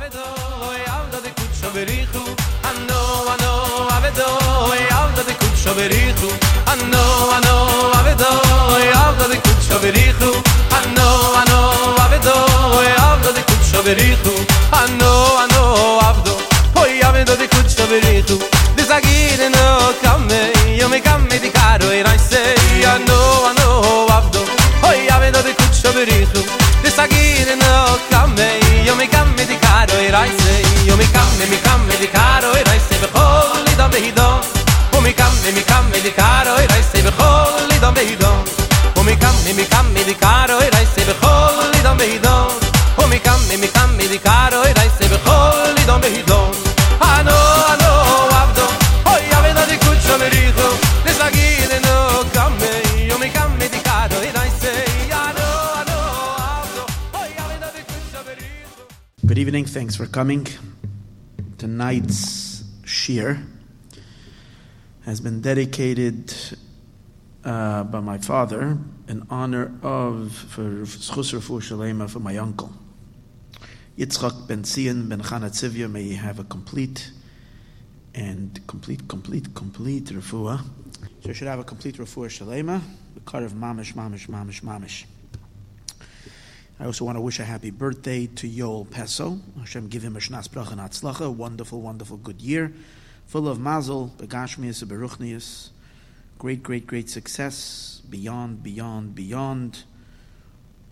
avedo oy avda de kut shaverichu ano ano avedo oy avda de kut shaverichu ano ano avedo de kut shaverichu ano ano avedo de kut shaverichu ano avdo oy avda de kut shaverichu dis no kame yo me kame di caro e rai ano ano avdo oy avda de shtob rikh des no kame yo me kam mit dikaro e reise. Yo me kam me kam mit dikaro e reise. Be khol dam behido o me kam me kam mit dikaro e reise. Be khol dam behido o me kam me kam mit dikaro e reise. Be khol dam behido o me kam me kam mit dikaro e reise. Be khol dam behido ano ano Good evening. Thanks for coming. Tonight's shir has been dedicated uh, by my father in honor of for Shalema for my uncle Yitzchak Ben Zion Ben Chana Tzivya. May he have a complete and complete, complete, complete refuah. So should have a complete refuah Shalema. The car of mamish, mamish, mamish, mamish. I also want to wish a happy birthday to Yoel Peso. Hashem give him a shnas bracha and atzlacha, a wonderful, wonderful, good year, full of mazel, begashmias, beruchnias, great, great, great success, beyond, beyond, beyond,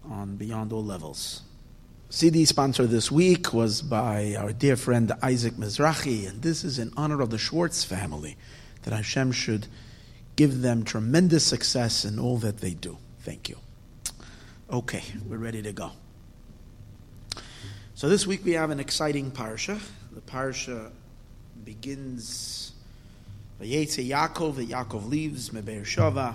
on beyond all levels. CD sponsor this week was by our dear friend Isaac Mizrahi, and this is in honor of the Schwartz family, that Hashem should give them tremendous success in all that they do. Thank you. Okay, we're ready to go. So this week we have an exciting parsha. The parsha begins Vayetze Yaakov, that Yaakov leaves Mebeir Shava.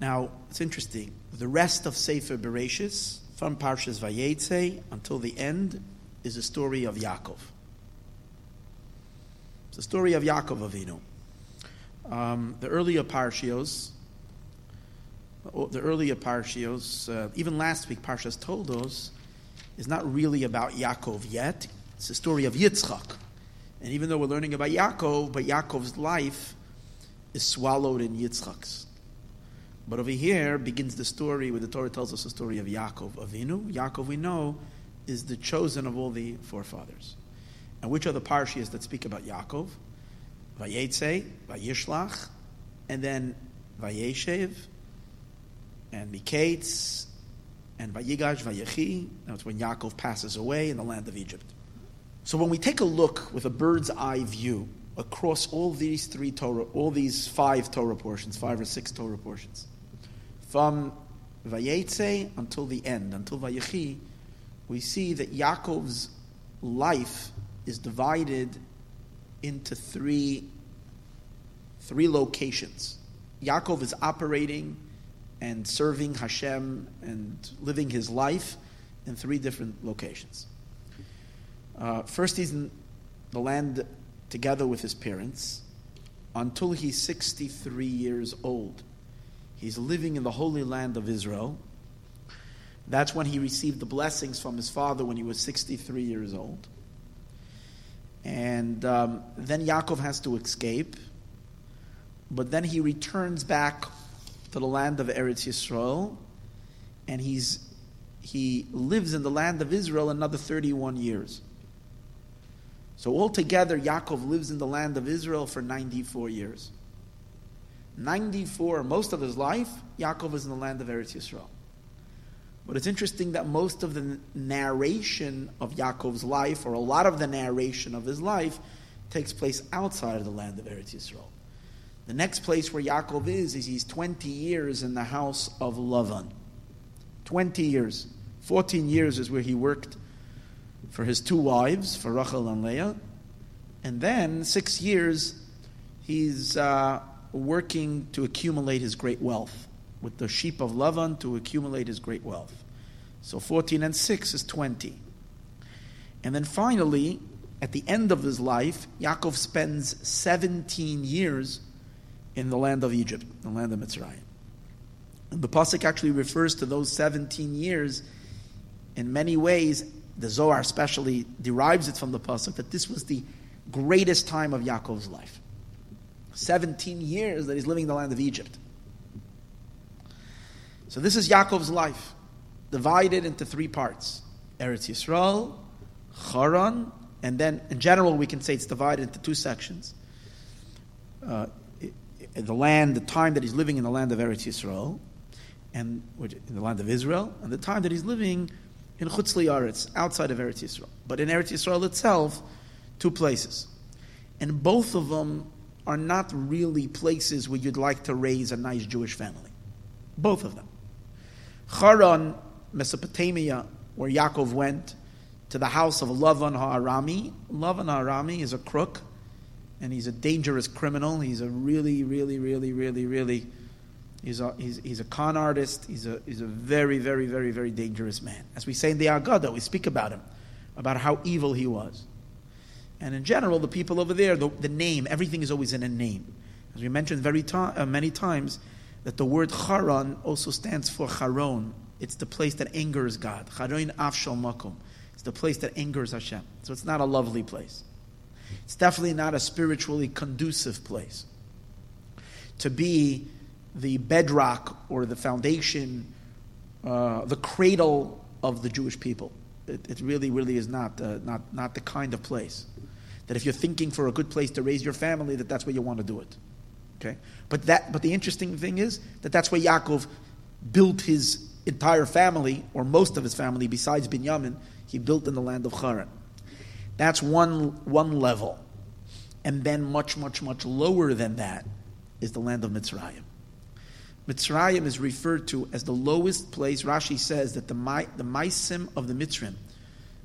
Now, it's interesting. The rest of Sefer Bereshis, from Parshas Vayetze until the end, is the story of Yaakov. It's the story of Yaakov Avinu. Um, the earlier parshios, the earlier parshios, uh, even last week Parshas Toldos, is not really about Yaakov yet. It's the story of Yitzchak. And even though we're learning about Yaakov, but Yaakov's life is swallowed in Yitzchak's. But over here begins the story where the Torah tells us the story of Yaakov Avinu. Yaakov, we know, is the chosen of all the forefathers. And which are the parshias that speak about Yaakov? Vayetze, Vayishlach, and then Vayeshev, and Miketz, and Vayigash, Vayechi. That's when Yaakov passes away in the land of Egypt. So when we take a look with a bird's eye view across all these three Torah, all these five Torah portions, five or six Torah portions, from Vayetze until the end, until Vayechi, we see that Yaakov's life is divided into three, three locations. Yaakov is operating and serving Hashem and living his life in three different locations. Uh, first, he's in the land together with his parents until he's 63 years old. He's living in the holy land of Israel. That's when he received the blessings from his father when he was 63 years old. And um, then Yaakov has to escape, but then he returns back to the land of Eretz Yisrael, and he's he lives in the land of Israel another 31 years. So altogether, Yaakov lives in the land of Israel for 94 years. 94, most of his life, Yaakov is in the land of Eretz Yisrael. But it's interesting that most of the narration of Yaakov's life, or a lot of the narration of his life, takes place outside of the land of Eretz Yisrael. The next place where Yaakov is, is he's 20 years in the house of Lavan. 20 years. 14 years is where he worked for his two wives, for Rachel and Leah. And then six years, he's uh, working to accumulate his great wealth with the sheep of Lavan to accumulate his great wealth. So 14 and 6 is 20. And then finally, at the end of his life, Yaakov spends 17 years in the land of Egypt, the land of Mitzrayim. And the Pasuk actually refers to those 17 years in many ways the Zohar especially derives it from the pasuk that this was the greatest time of Yaakov's life. 17 years that he's living in the land of Egypt. So this is Yaakov's life, divided into three parts. Eretz Yisrael, Haran, and then in general we can say it's divided into two sections. Uh, the land, the time that he's living in the land of Eretz Yisrael, and in the land of Israel, and the time that he's living in Chutz Li'aretz, outside of Eretz Yisrael. But in Eretz Yisrael itself, two places. And both of them are not really places where you'd like to raise a nice Jewish family. Both of them. Haran, Mesopotamia, where Yaakov went, to the house of Lavan Ha'arami. Lavan Ha'arami is a crook, and he's a dangerous criminal. He's a really, really, really, really, really, he's a, he's, he's a con artist. He's a, he's a very, very, very, very dangerous man. As we say in the Agadah, we speak about him, about how evil he was. And in general, the people over there, the, the name, everything is always in a name. As we mentioned very ta- uh, many times, that the word Haran also stands for Charon. It's the place that angers God. Charon Afshal Makom. It's the place that angers Hashem. So it's not a lovely place. It's definitely not a spiritually conducive place. To be the bedrock or the foundation, uh, the cradle of the Jewish people. It, it really, really is not, uh, not, not the kind of place that if you're thinking for a good place to raise your family, that that's where you want to do it. Okay, but that but the interesting thing is that that's where Yaakov built his entire family, or most of his family, besides Binyamin, he built in the land of Haran. That's one one level, and then much much much lower than that is the land of Mitzrayim. Mitzrayim is referred to as the lowest place. Rashi says that the the maisim of the Mitzrayim,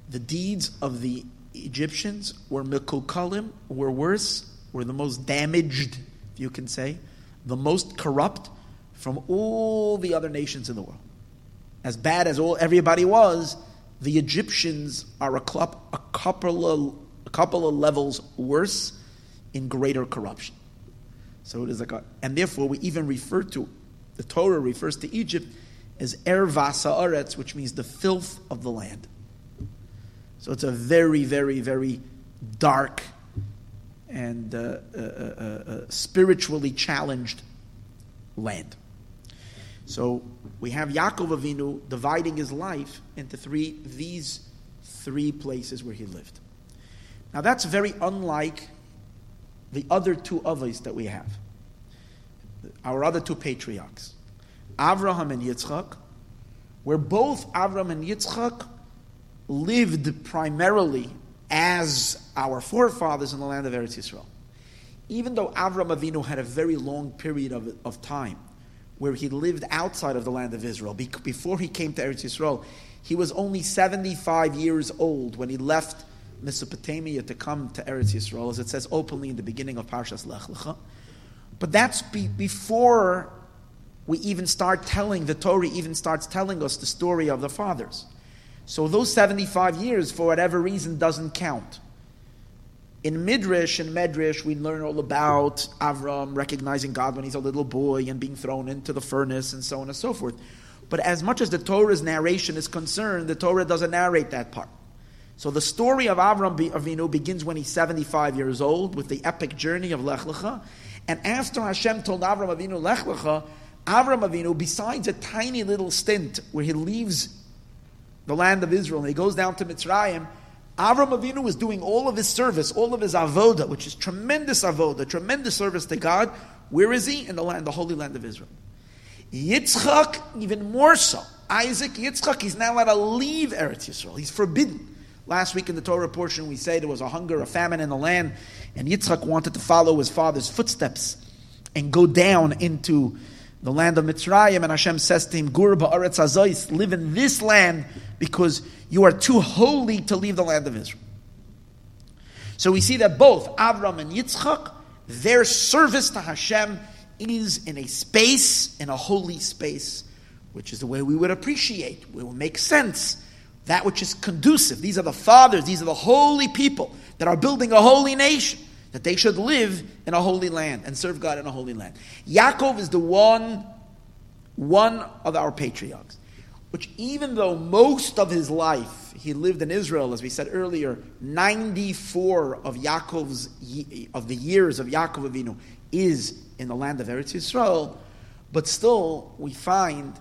the deeds of the Egyptians were Mikukalim, were worse, were the most damaged, if you can say, the most corrupt from all the other nations in the world. As bad as all everybody was, the Egyptians are a, club, a, couple of, a couple of levels worse in greater corruption. So it is like a, and therefore we even refer to, the Torah refers to Egypt as Ervasa Aretz, which means the filth of the land. So it's a very, very, very dark and uh, uh, uh, uh, spiritually challenged land. So we have Yaakov Avinu dividing his life into three, these three places where he lived. Now that's very unlike the other two others that we have, our other two patriarchs, Avraham and Yitzchak, where both Avraham and Yitzchak lived primarily as our forefathers in the land of Eretz Yisrael. Even though Avram Avinu had a very long period of, of time where he lived outside of the land of Israel, before he came to Eretz Yisrael, he was only 75 years old when he left Mesopotamia to come to Eretz Yisrael, as it says openly in the beginning of Parshas Lech Lecha. But that's be, before we even start telling, the Torah even starts telling us the story of the fathers. So those 75 years, for whatever reason, doesn't count. In Midrash and Medrash, we learn all about Avram recognizing God when he's a little boy and being thrown into the furnace and so on and so forth. But as much as the Torah's narration is concerned, the Torah doesn't narrate that part. So the story of Avram Avinu begins when he's 75 years old with the epic journey of Lech Lecha. And after Hashem told Avram Avinu Lech Lecha, Avram Avinu, besides a tiny little stint where he leaves the land of Israel, and he goes down to Mitzrayim, Avram Avinu is doing all of his service, all of his avoda, which is tremendous avoda, tremendous service to God. Where is he? In the land, the holy land of Israel. Yitzchak, even more so. Isaac, Yitzchak, he's now allowed to leave Eretz Yisrael. He's forbidden. Last week in the Torah portion, we say there was a hunger, a famine in the land, and Yitzchak wanted to follow his father's footsteps and go down into the land of Mitzrayim, and Hashem says to him, Gur ba'aretz azois, live in this land because you are too holy to leave the land of Israel. So we see that both Avram and Yitzchak, their service to Hashem is in a space, in a holy space, which is the way we would appreciate, it would make sense. That which is conducive. These are the fathers, these are the holy people that are building a holy nation that they should live in a holy land and serve God in a holy land. Yaakov is the one, one of our patriarchs. which even though most of his life he lived in Israel, as we said earlier, 94 of Yaakov's of the years of Yaakov Avinu is in the land of Eretz Yisrael, but still we find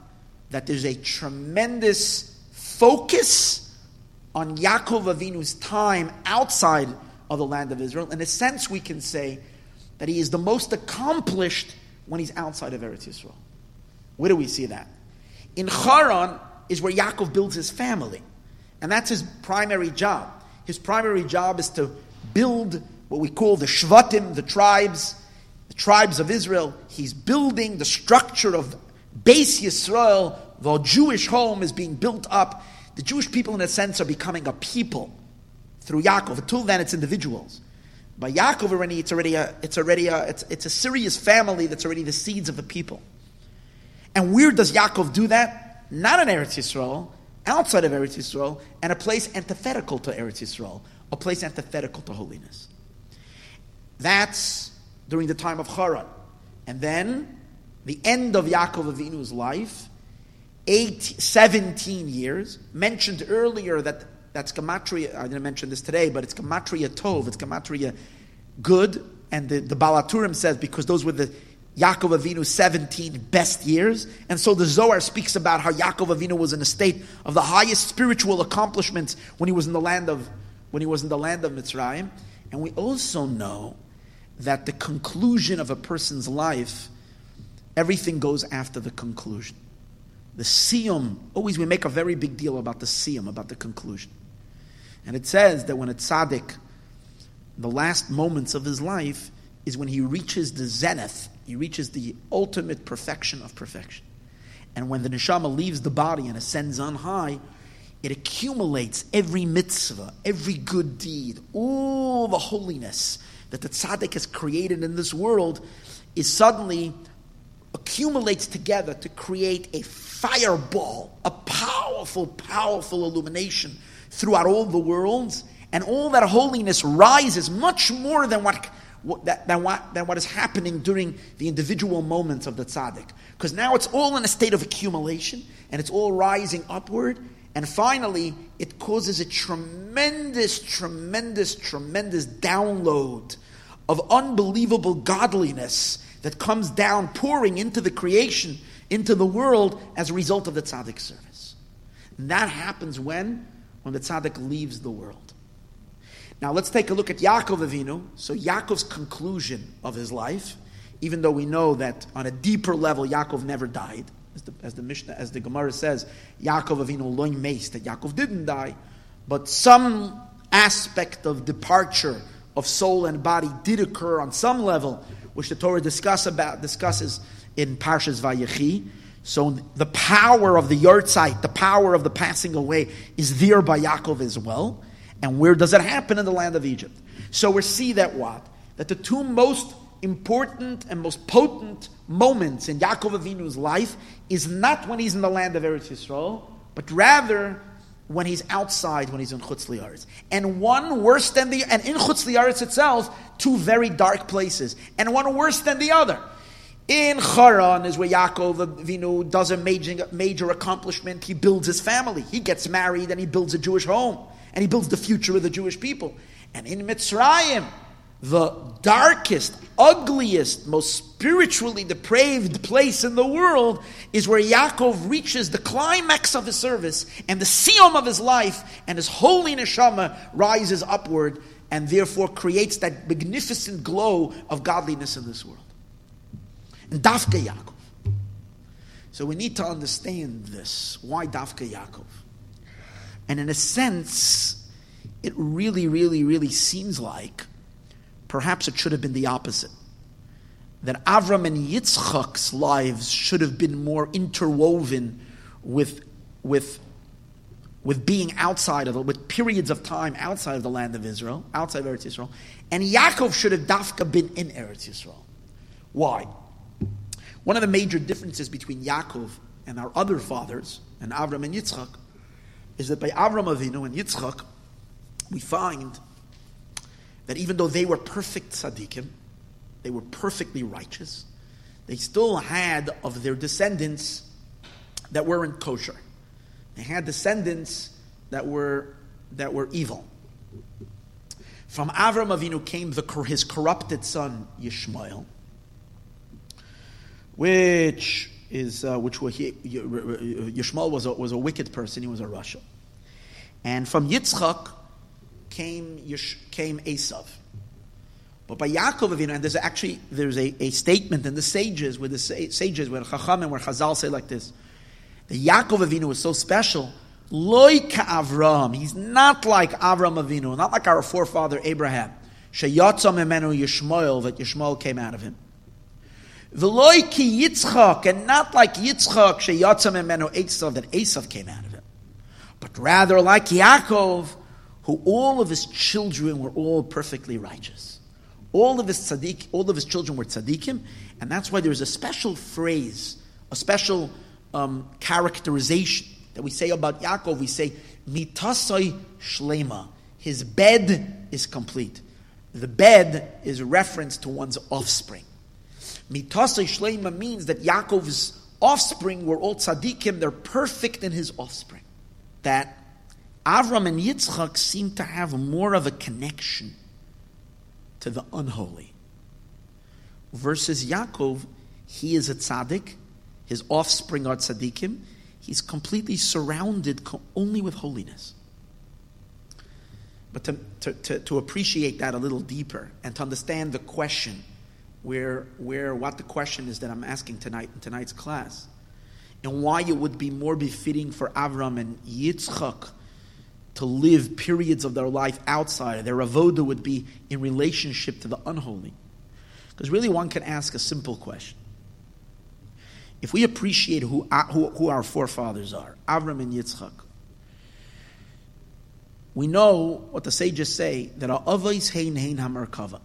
that there's a tremendous focus on Yaakov Avinu's time outside of the land of Israel. In a sense, we can say that he is the most accomplished when he's outside of Eretz Yisrael. Where do we see that? In Haran is where Yaakov builds his family. And that's his primary job. His primary job is to build what we call the Shvatim, the tribes, the tribes of Israel. He's building the structure of Beis Yisrael. The Jewish home is being built up. The Jewish people, in a sense, are becoming a people through Yaakov. Until then, it's individuals. By Yaakov, already, it's already a, it's already a, it's, it's a serious family that's already the seeds of the people. And where does Yaakov do that? Not in Eretz Yisrael, outside of Eretz Yisrael, and a place antithetical to Eretz Yisrael, a place antithetical to holiness. That's during the time of Haran. And then, the end of Yaakov Avinu's life, eight, 17 years, mentioned earlier that that's Gematria, I didn't mention this today, but it's Gematria Tov, it's Gematria good, and the, the Baal HaTurim says because those were the Yaakov Avinu's 17 best years. And so the Zohar speaks about how Yaakov Avinu was in a state of the highest spiritual accomplishments when he was in the land of when he was in the land of Mitzrayim. And we also know that the conclusion of a person's life, everything goes after the conclusion. The siyum, always we make a very big deal about the siyum, about the conclusion. And it says that when a tzaddik, the last moments of his life, is when he reaches the zenith, he reaches the ultimate perfection of perfection. And when the neshama leaves the body and ascends on high, it accumulates every mitzvah, every good deed, all the holiness that the tzaddik has created in this world is suddenly accumulates together to create a fireball, a powerful, powerful illumination throughout all the worlds. And all that holiness rises much more than what than what, than what is happening during the individual moments of the tzaddik. Because now it's all in a state of accumulation and it's all rising upward. And finally, it causes a tremendous, tremendous, tremendous download of unbelievable godliness that comes down, pouring into the creation, into the world as a result of the tzaddik service. And that happens when? When the tzaddik leaves the world. Now let's take a look at Yaakov Avinu. So Yaakov's conclusion of his life, even though we know that on a deeper level Yaakov never died, as the, as the Mishnah, as the Gemara says, Yaakov Avinu loin meis, that Yaakov didn't die, but some aspect of departure of soul and body did occur on some level, which the Torah discuss about, discusses in Parshas Vayechi. So the power of the yahrzeit, the power of the passing away, is there by Yaakov as well. And where does it happen in the land of Egypt? So we see that what? That the two most important and most potent moments in Yaakov Avinu's life is not when he's in the land of Eretz Yisrael, but rather when he's outside, when he's in Chutz Liaretz. And one worse than the, and in Chutz Liaretz itself, two very dark places. And one worse than the other. In Haran is where Yaakov Avinu does a major, major accomplishment. He builds his family. He gets married and he builds a Jewish home and he builds the future of the Jewish people. And in Mitzrayim, the darkest, ugliest, most spiritually depraved place in the world is where Yaakov reaches the climax of his service and the siyum of his life, and his holy neshama rises upward and therefore creates that magnificent glow of godliness in this world. And Dafka Yaakov. So we need to understand this. Why Dafka Yaakov? And in a sense, it really, really, really seems like perhaps it should have been the opposite. That Avram and Yitzchak's lives should have been more interwoven with, with, with being outside of it, with periods of time outside of the land of Israel, outside of Eretz Yisrael. And Yaakov should have dafka been in Eretz Yisrael. Why? One of the major differences between Yaakov and our other fathers, and Avram and Yitzchak, is that by Avram Avinu and Yitzchak, we find that even though they were perfect tzaddikim, they were perfectly righteous, they still had of their descendants that weren't kosher. They had descendants that were, that were evil. From Avram Avinu came the, his corrupted son Yishmael, which is uh, which were he, Yishmael was a, was a wicked person. He was a rasha, and from Yitzchak came Yish, came Esav. But by Yaakov Avinu, and there's actually there's a, a statement in the sages where the sages where Chacham and where Chazal say like this: the Yaakov Avinu was so special. Loika Avram, he's not like Avram Avinu, not like our forefather Abraham. Sheyatza memenu Yishmael, that Yishmael came out of him. Veloiki Yitzchak, and not like Yitzchak, Sheyatza memenu Esav, that Esav came out of him. But rather like Yaakov, who all of his children were all perfectly righteous. All of his tzaddik, all of his children were tzaddikim, and that's why there's a special phrase, a special um, characterization that we say about Yaakov. We say mitasai shlema. His bed is complete. The bed is a reference to one's offspring. Mitasai shlema means that Yaakov's offspring were all tzaddikim. They're perfect in his offspring. That Avram and Yitzchak seem to have more of a connection to the unholy. Versus Yaakov, he is a tzaddik, his offspring are tzaddikim, he's completely surrounded only with holiness. But to, to, to, to, appreciate that a little deeper and to understand the question, where, where what the question is that I'm asking tonight in tonight's class, and why it would be more befitting for Avram and Yitzchak to live periods of their life outside. Their avoda would be in relationship to the unholy. Because really, one can ask a simple question. If we appreciate who, uh, who, who our forefathers are, Avram and Yitzchak, we know what the sages say that our avos hein hein hamerkava,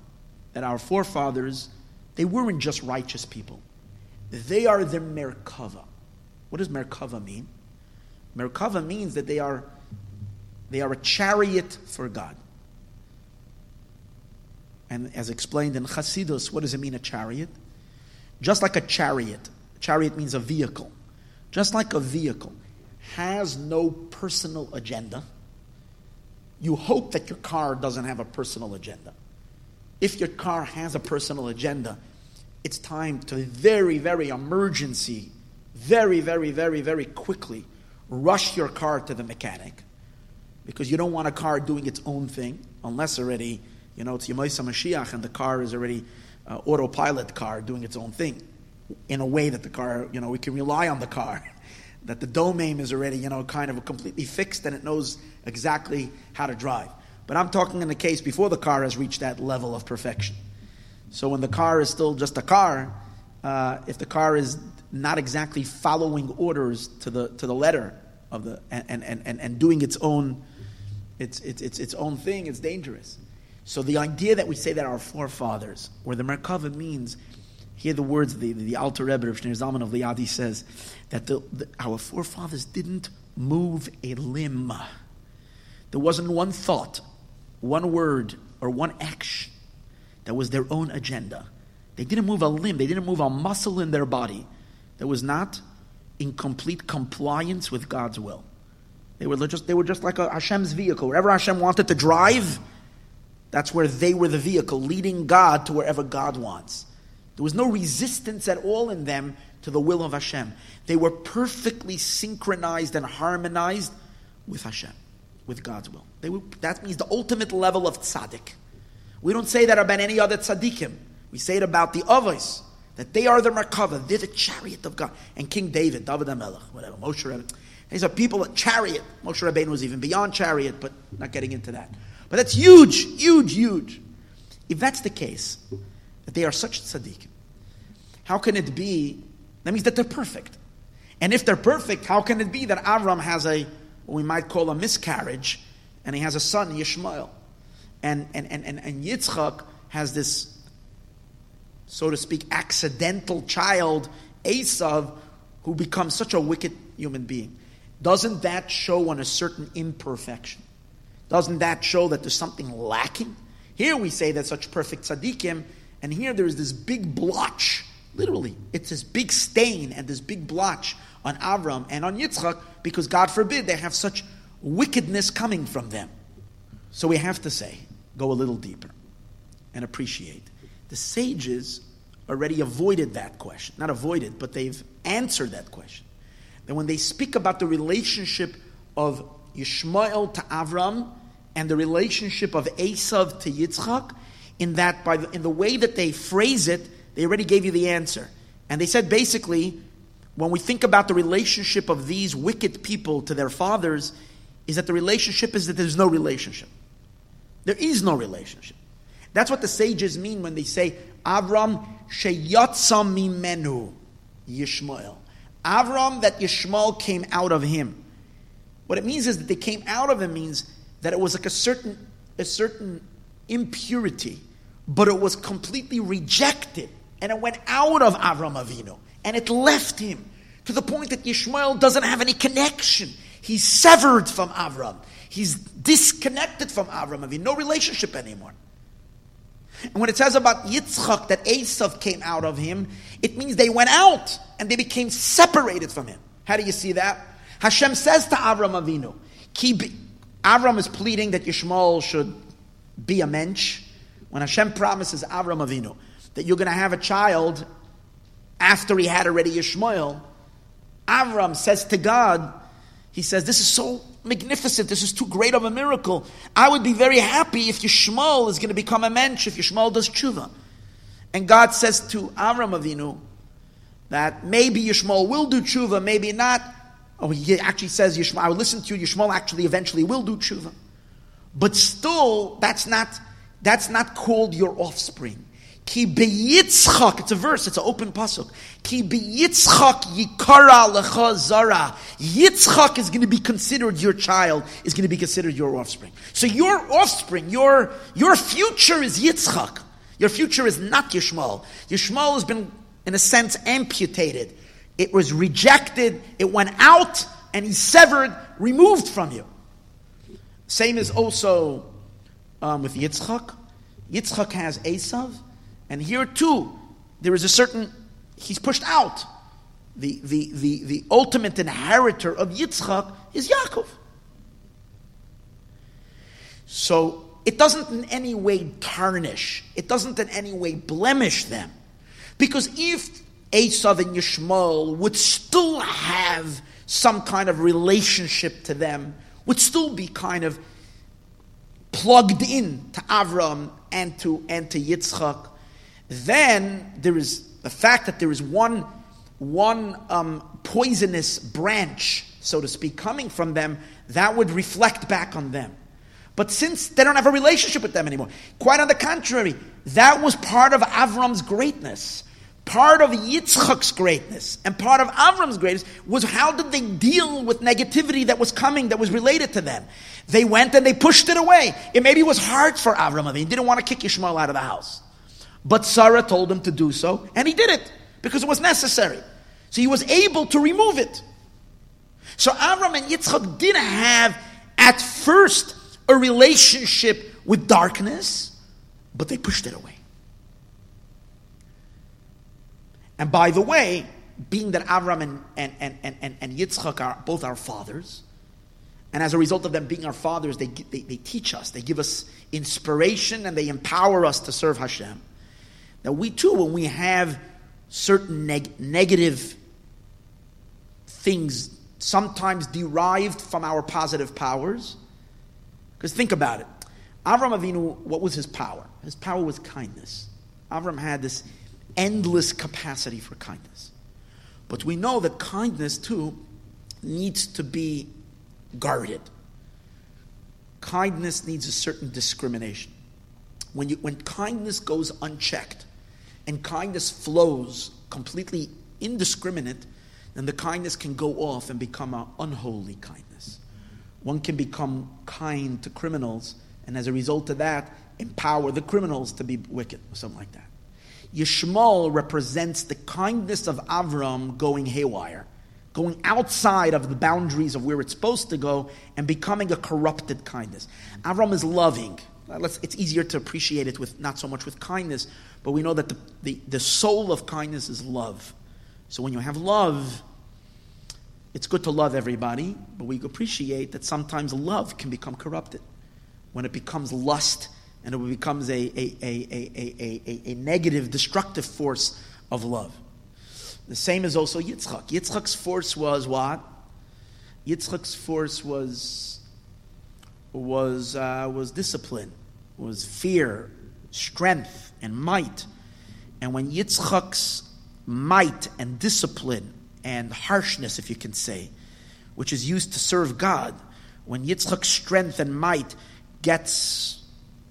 that our forefathers, they weren't just righteous people. They are the merkava. What does merkava mean? Merkava means that they are they are a chariot for God. And as explained in Chasidus, what does it mean, a chariot? Just like a chariot, chariot means a vehicle. Just like a vehicle has no personal agenda, you hope that your car doesn't have a personal agenda. If your car has a personal agenda, it's time to very, very emergency, very, very, very, very quickly rush your car to the mechanic because you don't want a car doing its own thing unless already, you know, it's Yemaisa Mashiach and the car is already uh, autopilot car doing its own thing in a way that the car, you know, we can rely on the car. that the domain is already, you know, kind of completely fixed and it knows exactly how to drive. But I'm talking in the case before the car has reached that level of perfection. So when the car is still just a car, uh, if the car is not exactly following orders to the to the letter of the and and, and, and doing its own it's, it's, it's its own thing, it's dangerous. So the idea that we say that our forefathers, where the Merkava means, hear the words of the, the Alter Rebbe of Shneur Zalman of Liadi says, that the, the, our forefathers didn't move a limb. There wasn't one thought, one word, or one action that was their own agenda. They didn't move a limb, they didn't move a muscle in their body that was not in complete compliance with God's will. They were just, they were just like a Hashem's vehicle. Wherever Hashem wanted to drive, that's where they were the vehicle, leading God to wherever God wants. There was no resistance at all in them to the will of Hashem. They were perfectly synchronized and harmonized with Hashem, with God's will. Were, that means the ultimate level of tzaddik. We don't say that about any other tzaddikim. We say it about the others that they are the Merkava, they're the chariot of God. And King David, David HaMelech, whatever, Moshe Rebbe, these are people at chariot. Moshe Rabbeinu was even beyond chariot, but not getting into that. But that's huge, huge, huge. If that's the case, that they are such tzaddik, how can it be? That means that they're perfect. And if they're perfect, how can it be that Avram has a, what we might call a miscarriage, and he has a son, Yishmael? And, and, and, and, and Yitzchak has this, so to speak, accidental child, Esav, who becomes such a wicked human being. Doesn't that show on a certain imperfection? Doesn't that show that there's something lacking? Here we say that such perfect tzaddikim, and here there's this big blotch Literally, it's this big stain and this big blotch on Avram and on Yitzchak because God forbid they have such wickedness coming from them. So we have to say, go a little deeper and appreciate. The sages already avoided that question. Not avoided, but they've answered that question. That when they speak about the relationship of Yishmael to Avram and the relationship of Esav to Yitzchak, in that by the, in the way that they phrase it, they already gave you the answer. And they said basically, when we think about the relationship of these wicked people to their fathers, is that the relationship is that there's no relationship. There is no relationship. That's what the sages mean when they say, Avram sheyatzam mimenu Yishmael. Avram, that Yishmael came out of him. What it means is that they came out of him means that it was like a certain, a certain impurity, but it was completely rejected. And it went out of Avram Avinu. And it left him to the point that Yishmael doesn't have any connection. He's severed from Avram. He's disconnected from Avram Avinu. No relationship anymore. And when it says about Yitzchak that Esav came out of him, it means they went out and they became separated from him. How do you see that? Hashem says to Avram Avinu, Avram is pleading that Yishmael should be a mensch. When Hashem promises Avram Avinu that you're going to have a child after he had already Yishmael, Avram says to God, he says, This is so magnificent. This is too great of a miracle. I would be very happy if Yishmael is going to become a mensch, if Yishmael does tshuva. And God says to Avram Avinu that maybe Yishmael will do tshuva, maybe not. Oh, he actually says, Yishmael, I listen to you. Yishmael actually eventually will do tshuva. But still, that's not, that's not called your offspring. Ki beyitzchak, it's a verse, it's an open pasuk. Ki beyitzchak yikara lecha zara. Yitzchak is going to be considered your child, is going to be considered your offspring. So your offspring, your, your future is Yitzchak. Your future is not Yishmael. Yishmael has been, in a sense, amputated. It was rejected, it went out, and he's severed, removed from you. Same is also um, with Yitzchak. Yitzchak has Esav. And here too, there is a certain, he's pushed out. The, the, the, the ultimate inheritor of Yitzchak is Yaakov. So it doesn't in any way tarnish, it doesn't in any way blemish them. Because if Esav and Yishmael would still have some kind of relationship to them, would still be kind of plugged in to Avram and to, and to Yitzchak, then there is the fact that there is one, one um, poisonous branch, so to speak, coming from them, that would reflect back on them. But since they don't have a relationship with them anymore, quite on the contrary, that was part of Avram's greatness. Part of Yitzchak's greatness and part of Avram's greatness was how did they deal with negativity that was coming, that was related to them. They went and they pushed it away. It maybe was hard for Avram. He didn't want to kick Ishmael out of the house. But Sarah told him to do so, and he did it because it was necessary. So he was able to remove it. So Avram and Yitzchak didn't have at first a relationship with darkness, but they pushed it away. And by the way, being that Avram and, and, and, and, and Yitzchak are both our fathers, and as a result of them being our fathers, they, they, they teach us, they give us inspiration, and they empower us to serve Hashem. Now, we too, when we have certain neg- negative things, sometimes derived from our positive powers, because think about it. Avram Avinu, what was his power? His power was kindness. Avram had this endless capacity for kindness. But we know that kindness, too, needs to be guarded. Kindness needs a certain discrimination. When, you, when kindness goes unchecked, and kindness flows completely indiscriminate, then the kindness can go off and become an unholy kindness. One can become kind to criminals, and as a result of that, empower the criminals to be wicked, or something like that. Yishmael represents the kindness of Avram going haywire, going outside of the boundaries of where it's supposed to go, and becoming a corrupted kindness. Avram is loving, Uh, it's easier to appreciate it with not so much with kindness, but we know that the, the, the soul of kindness is love. So when you have love, it's good to love everybody, but we appreciate that sometimes love can become corrupted. When it becomes lust and it becomes a, a, a, a, a, a, negative, destructive force of love. The same is also Yitzchak. Yitzchak's force was what? Yitzchak's force was was uh, was discipline, was fear, strength, and might. And when Yitzchak's might and discipline and harshness, if you can say, which is used to serve God, when Yitzchak's strength and might gets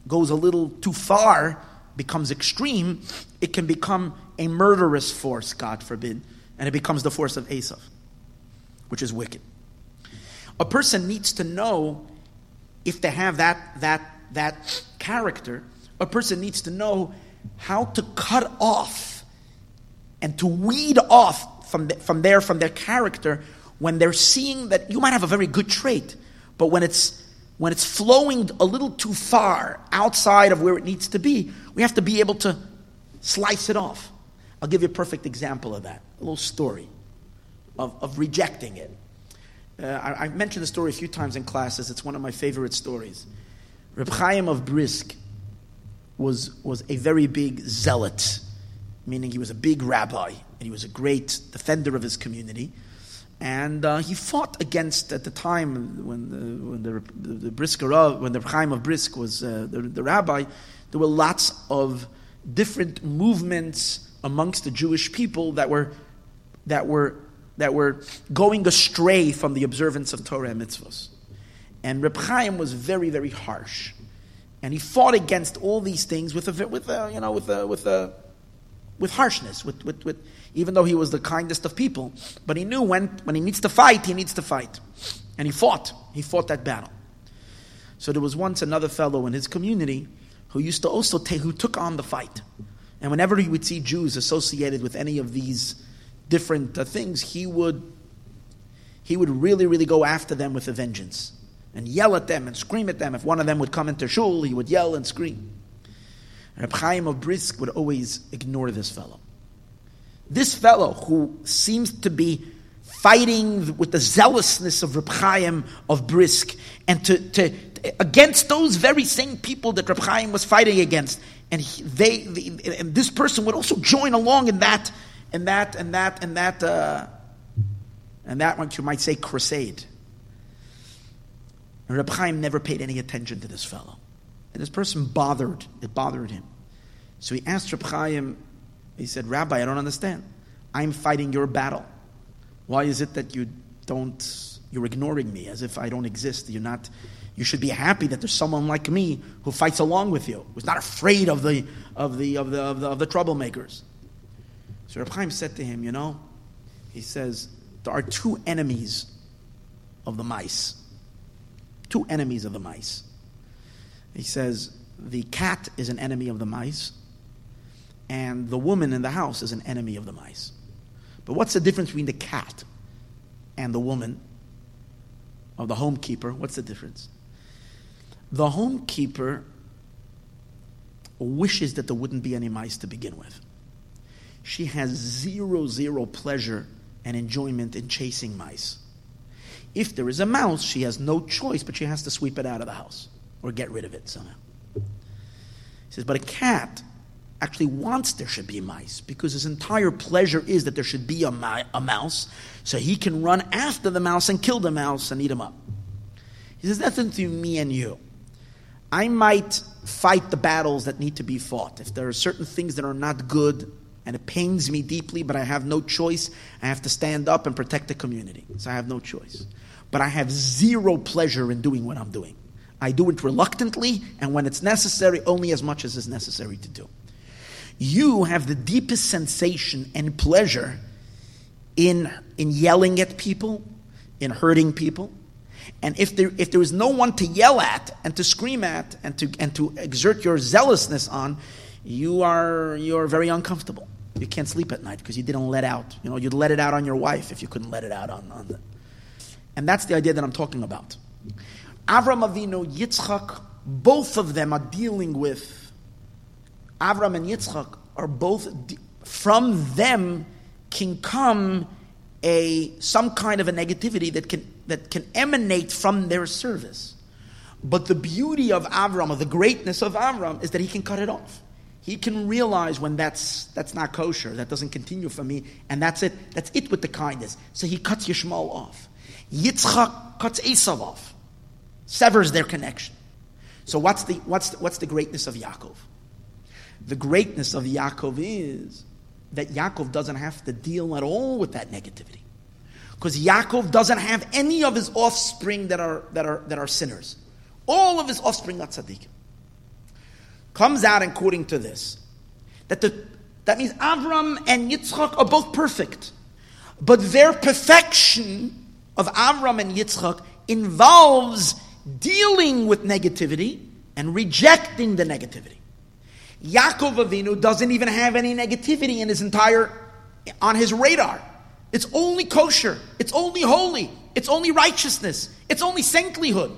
goes a little too far, becomes extreme, it can become a murderous force, God forbid, and it becomes the force of Esav, which is wicked. A person needs to know if they have that, that, that character, a person needs to know how to cut off and to weed off from, the, from there, from their character, when they're seeing that you might have a very good trait, but when it's when it's flowing a little too far outside of where it needs to be, we have to be able to slice it off. I'll give you a perfect example of that, a little story of, of rejecting it. Uh, I, have mentioned the story a few times in classes. It's one of my favorite stories. Reb Chaim of Brisk was, was a very big zealot, meaning he was a big rabbi and he was a great defender of his community. And uh, he fought against, at the time when the, when the, the, the when the Chaim of Brisk was uh, the, the rabbi, there were lots of different movements amongst the Jewish people that were, that were, that were going astray from the observance of Torah and mitzvahs. And Reb Chaim was very, very harsh. And he fought against all these things with a, with a, you know, with a, with a, with harshness, with, with, with, even though he was the kindest of people. But he knew when, when he needs to fight, he needs to fight. And he fought. He fought that battle. So there was once another fellow in his community who used to also take, who took on the fight. And whenever he would see Jews associated with any of these different uh, things, he would, he would really, really go after them with a vengeance and yell at them and scream at them. If one of them would come into shul, he would yell and scream. And Reb Chaim of Brisk would always ignore this fellow. This fellow who seems to be fighting with the zealousness of Reb Chaim of Brisk and to, to against those very same people that Reb Chaim was fighting against, and he, they, the, and this person would also join along in that, in that, and that, and that, uh, and that one you might say crusade. And Reb Chaim never paid any attention to this fellow. And this person bothered, it bothered him. So he asked Reb Chaim, he said, Rabbi, I don't understand. I'm fighting your battle. Why is it that you don't, you're ignoring me as if I don't exist? You're not, you should be happy that there's someone like me who fights along with you, who's not afraid of the, of the, of the, of the, of the troublemakers. So Reb Chaim said to him, you know, he says, there are two enemies of the mice. Two enemies of the mice. He says, the cat is an enemy of the mice, and the woman in the house is an enemy of the mice. But what's the difference between the cat and the woman of the homekeeper? What's the difference? The homekeeper wishes that there wouldn't be any mice to begin with. She has zero, zero pleasure and enjoyment in chasing mice. If there is a mouse, she has no choice, but she has to sweep it out of the house or get rid of it somehow. He says, but a cat actually wants there should be mice because his entire pleasure is that there should be a, a mouse so he can run after the mouse and kill the mouse and eat him up. He says, That's between me and you. I might fight the battles that need to be fought. If there are certain things that are not good and it pains me deeply, but I have no choice, I have to stand up and protect the community. So I have no choice. But I have zero pleasure in doing what I'm doing. I do it reluctantly, and when it's necessary, only as much as is necessary to do you have the deepest sensation and pleasure in, in yelling at people, in hurting people. And if there, if there is no one to yell at and to scream at and to, and to exert your zealousness on, you are, you are very uncomfortable. You can't sleep at night because you didn't let out. You know, you'd let it out on your wife if you couldn't let it out on, on the. And that's the idea that I'm talking about. Avram Avinu, Yitzchak both of them are dealing with Avram and Yitzchak are both from them can come a some kind of a negativity that can that can emanate from their service. But the beauty of Avram, or the greatness of Avram, is that he can cut it off. He can realize when that's that's not kosher, that doesn't continue for me, and that's it. That's it with the kindness. So he cuts Yishmael off. Yitzchak cuts Esav off, severs their connection. So what's the what's the, what's the greatness of Yaakov? The greatness of Yaakov is that Yaakov doesn't have to deal at all with that negativity. Because Yaakov doesn't have any of his offspring that are, that are, that are sinners. All of his offspring are tzaddikim. Comes out according to this. That, the, that means Avram and Yitzchak are both perfect. But their perfection of Avram and Yitzchak involves dealing with negativity and rejecting the negativity. Yaakov Avinu doesn't even have any negativity in his entire, on his radar. It's only kosher. It's only holy. It's only righteousness. It's only saintlyhood.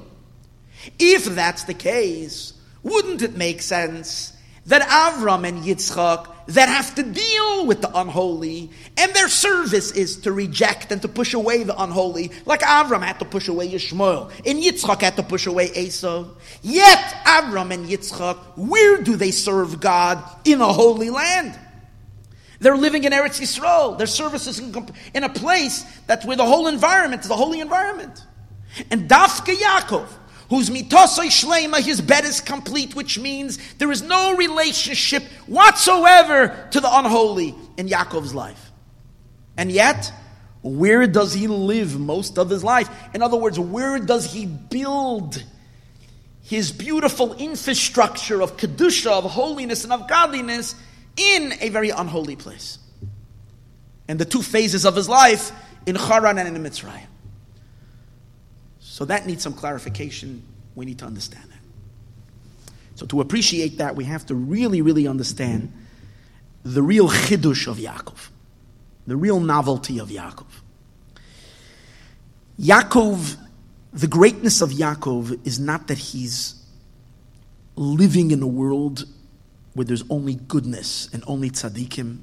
If that's the case, wouldn't it make sense that Avram and Yitzchak that have to deal with the unholy, and their service is to reject and to push away the unholy, like Avram had to push away Yishmael, and Yitzchak had to push away Esau. Yet, Avram and Yitzchak, where do they serve God? In a holy land. They're living in Eretz Yisrael. Their service is in, a place that's where the whole environment is a holy environment. And Dafka Yaakov, whose mitosoi shlema, his bed is complete, which means there is no relationship whatsoever to the unholy in Yaakov's life. And yet, where does he live most of his life? In other words, where does he build his beautiful infrastructure of kedusha, of holiness, and of godliness in a very unholy place? And the two phases of his life in Haran and in Mitzrayim. So that needs some clarification. We need to understand that. So to appreciate that, we have to really, really understand the real chidush of Yaakov, the real novelty of Yaakov. Yaakov, the greatness of Yaakov is not that he's living in a world where there's only goodness and only tzaddikim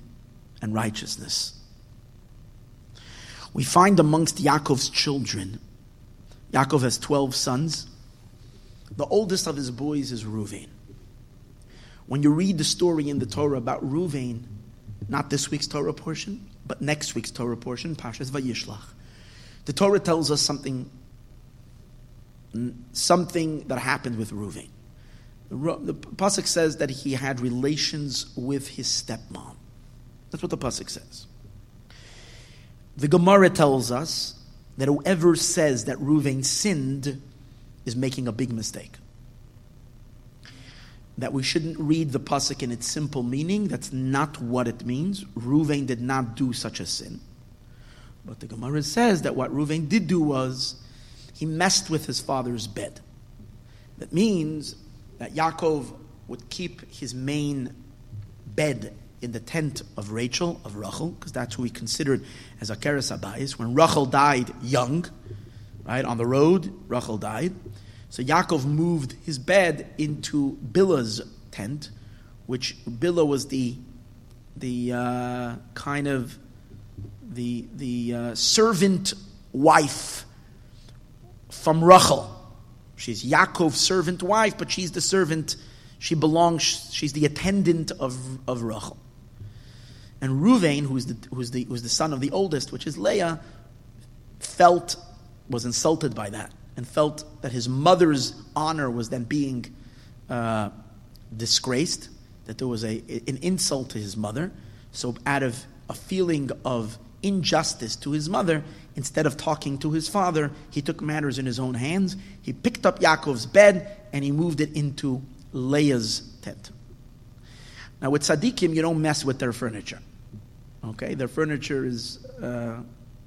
and righteousness. We find amongst Yaakov's children Yaakov has 12 sons. The oldest of his boys is Ruvain. When you read the story in the Torah about Ruvain, not this week's Torah portion, but next week's Torah portion, Parshas Vayishlach, the Torah tells us something, something that happened with. The, the pasuk says that he had relations with his stepmom. That's what the pasuk says. The Gemara tells us that whoever says that Reuven sinned is making a big mistake. That we shouldn't read the pasuk in its simple meaning. That's not what it means. Reuven did not do such a sin. But the Gemara says that what Reuven did do was he messed with his father's bed. That means that Yaakov would keep his main bed in the tent of Rachel, of Rachel, because that's who we considered as Akeres Abayis. When Rachel died young, right, on the road, Rachel died. So Yaakov moved his bed into Bilhah's tent, which Bilhah was the, the uh, kind of the, the uh, servant wife from Rachel. She's Yaakov's servant wife, but she's the servant, she belongs, she's the attendant of, of Rachel. And Ruvain, who is the, who is the, who is the son of the oldest, which is Leah, felt, was insulted by that, and felt that his mother's honor was then being uh, disgraced, that there was a, an insult to his mother. So, out of a feeling of injustice to his mother, instead of talking to his father, he took matters in his own hands. He picked up Yaakov's bed and he moved it into Leah's tent. Now, with tzaddikim, you don't mess with their furniture. Okay, their furniture is, uh,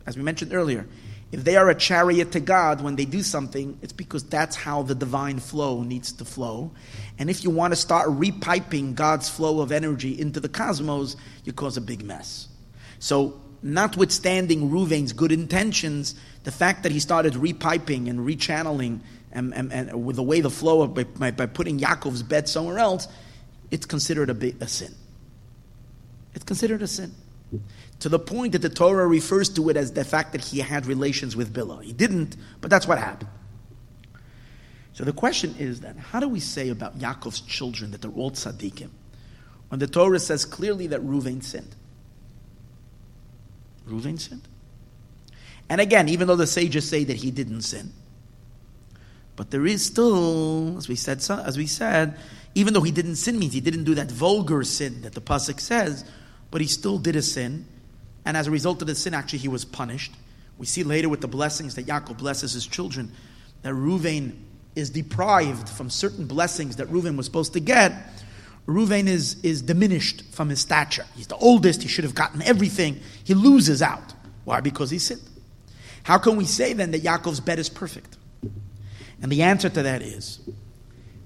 as we mentioned earlier, if they are a chariot to God when they do something, it's because that's how the divine flow needs to flow. And if you want to start repiping God's flow of energy into the cosmos, you cause a big mess. So, notwithstanding Ruvain's good intentions, the fact that he started repiping and rechanneling and, and, and with the way the flow of by, by, putting Yaakov's bed somewhere else, it's considered a, a sin. It's considered a sin. To the point that the Torah refers to it as the fact that he had relations with Bilhah. He didn't, but that's what happened. So the question is then, how do we say about Yaakov's children that they're all tzaddikim? When the Torah says clearly that Ruvain sinned. Ruvain sinned. And again, even though the sages say that he didn't sin, but there is still, as we said, as we said, even though he didn't sin, means he didn't do that vulgar sin that the pasuk says, but he still did a sin, and as a result of the sin, actually he was punished. We see later with the blessings that Yaakov blesses his children, that Ruvain is deprived from certain blessings that Reuven was supposed to get, Reuven is, is diminished from his stature. He's the oldest, he should have gotten everything. He loses out. Why? Because he sinned. How can we say then that Yaakov's bed is perfect? And the answer to that is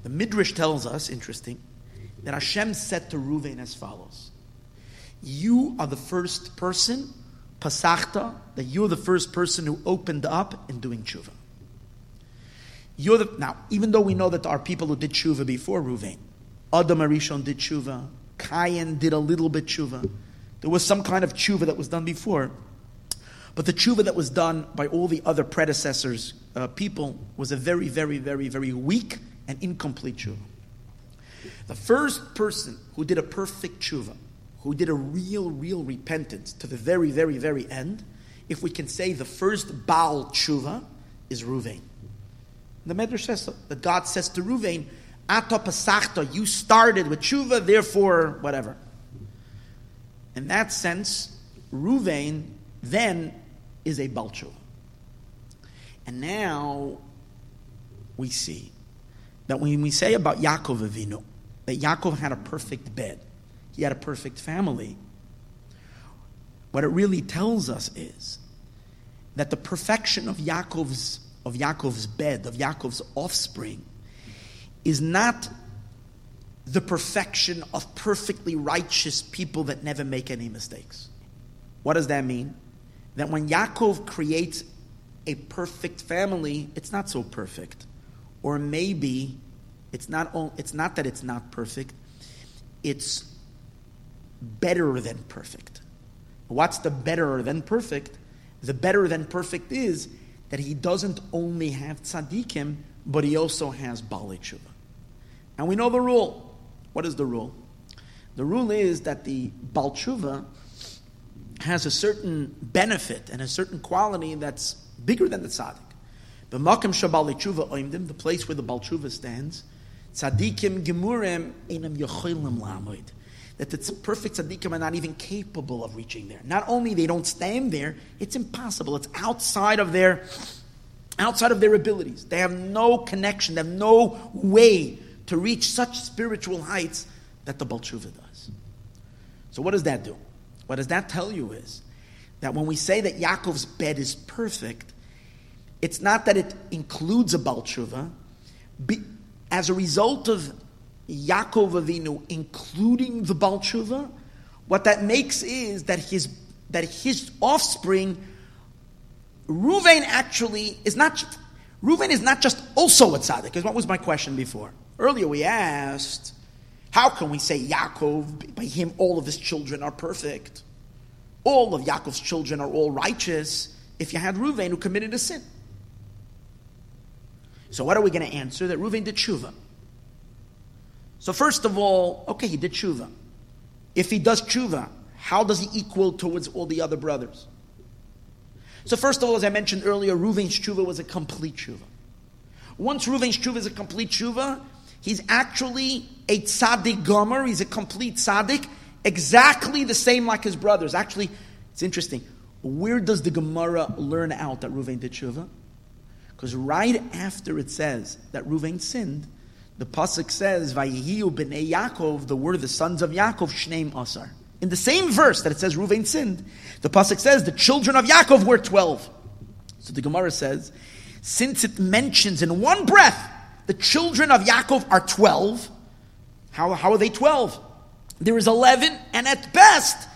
the Midrash tells us, interesting, that Hashem said to Reuven as follows You are the first person, Pasachta, that you're the first person who opened up in doing tshuva. You're the, now, even though we know that there are people who did tshuva before Ruvain, Adam Arishon did tshuva, Cain did a little bit tshuva. There was some kind of tshuva that was done before, but the tshuva that was done by all the other predecessors, uh, people, was a very, very, very, very weak and incomplete tshuva. The first person who did a perfect tshuva, who did a real, real repentance to the very, very, very end, if we can say the first Baal tshuva, is Ruvain. The Medrash says that God says to Ruvain, Ata pasachta, you started with tshuva, therefore, whatever. In that sense, Ruvain then is a Baal tshuva. And now we see that when we say about Yaakov Avinu, that Yaakov had a perfect bed, he had a perfect family, what it really tells us is that the perfection of Yaakov's of Yaakov's bed, of Yaakov's offspring, is not the perfection of perfectly righteous people that never make any mistakes. What does that mean? That when Yaakov creates a perfect family, it's not so perfect. Or maybe it's not, it's not that it's not perfect, it's better than perfect. What's the better than perfect? The better than perfect is that he doesn't only have tzaddikim, but he also has Bali Tshuva. And we know the rule. What is the rule? The rule is that the Bal Tshuva has a certain benefit and a certain quality that's bigger than the tzaddik. The Makam Shabali Tshuva oimdim, the place where the Bal Tshuva stands, tzaddikim gemurim enam yochilim lamoid that the perfect tzaddikim are not even capable of reaching there. Not only they don't stand there, it's impossible. It's outside of their outside of their abilities. They have no connection. They have no way to reach such spiritual heights that the Baal tshuva does. So what does that do? What does that tell you is that when we say that Yaakov's bed is perfect, it's not that it includes a Baal tshuva. As a result of Yaakov Avinu, including the Baal Tshuva, what that makes is that his, that his offspring, Ruvain actually is not, Ruvain is not just also a tzaddik, because what was my question before? Earlier we asked, how can we say Yaakov, by him all of his children are perfect? All of Yaakov's children are all righteous if you had Ruvain who committed a sin. So what are we going to answer? That Ruvain did tshuva. So first of all, okay, he did tshuva. If he does tshuva, how does he equal towards all the other brothers? So first of all, as I mentioned earlier, Reuven's tshuva was a complete tshuva. Once Reuven's tshuva is a complete tshuva, he's actually a tzaddik gomer. He's a complete tzaddik, exactly the same like his brothers. Actually, it's interesting. Where does the Gemara learn out that Reuven did tshuva? Because right after it says that Reuven sinned, the pasuk says, "Vayihiu b'nei Yaakov," the word the sons of Yaakov, shneim asar. In the same verse that it says Ruvain sinned, the pasuk says the children of Yaakov were twelve. So the Gemara says, since it mentions in one breath the children of Yaakov are twelve, how, how are they twelve? There is eleven, and at best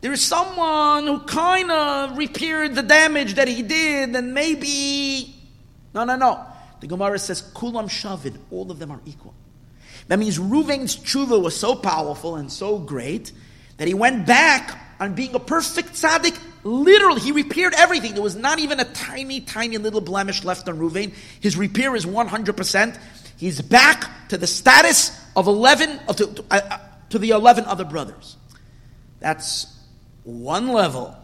there is someone who kind of repaired the damage that he did, and maybe no, no, no. The Gemara says, Kulam Shavin, all of them are equal. That means Ruvain's tshuva was so powerful and so great that he went back on being a perfect tzaddik. Literally, he repaired everything. There was not even a tiny, tiny little blemish left on Ruvain. His repair is 100%. He's back to the status of 11, of to, to, uh, to the 11 other brothers. That's one level.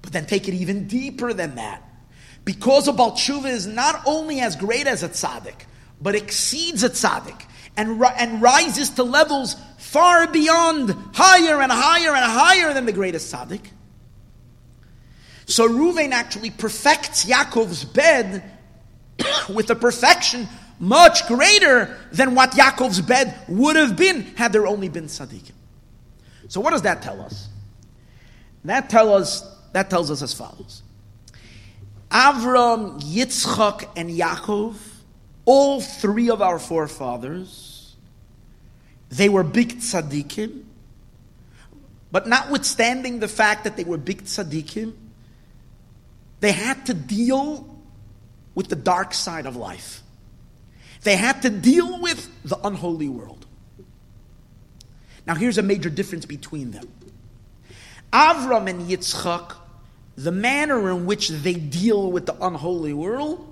But then take it even deeper than that. Because a Baal Tshuva is not only as great as a tzaddik, but exceeds a tzaddik and, and rises to levels far beyond, higher and higher and higher than the greatest tzaddik. So Ruvain actually perfects Yaakov's bed with a perfection much greater than what Yaakov's bed would have been had there only been tzaddikim. So what does that tell us? That tell us that tells us as follows. Avram, Yitzchak, and Yaakov, all three of our forefathers, they were big tzaddikim, but notwithstanding the fact that they were big tzaddikim, they had to deal with the dark side of life. They had to deal with the unholy world. Now, here's a major difference between them. Avram and Yitzchak, the manner in which they deal with the unholy world,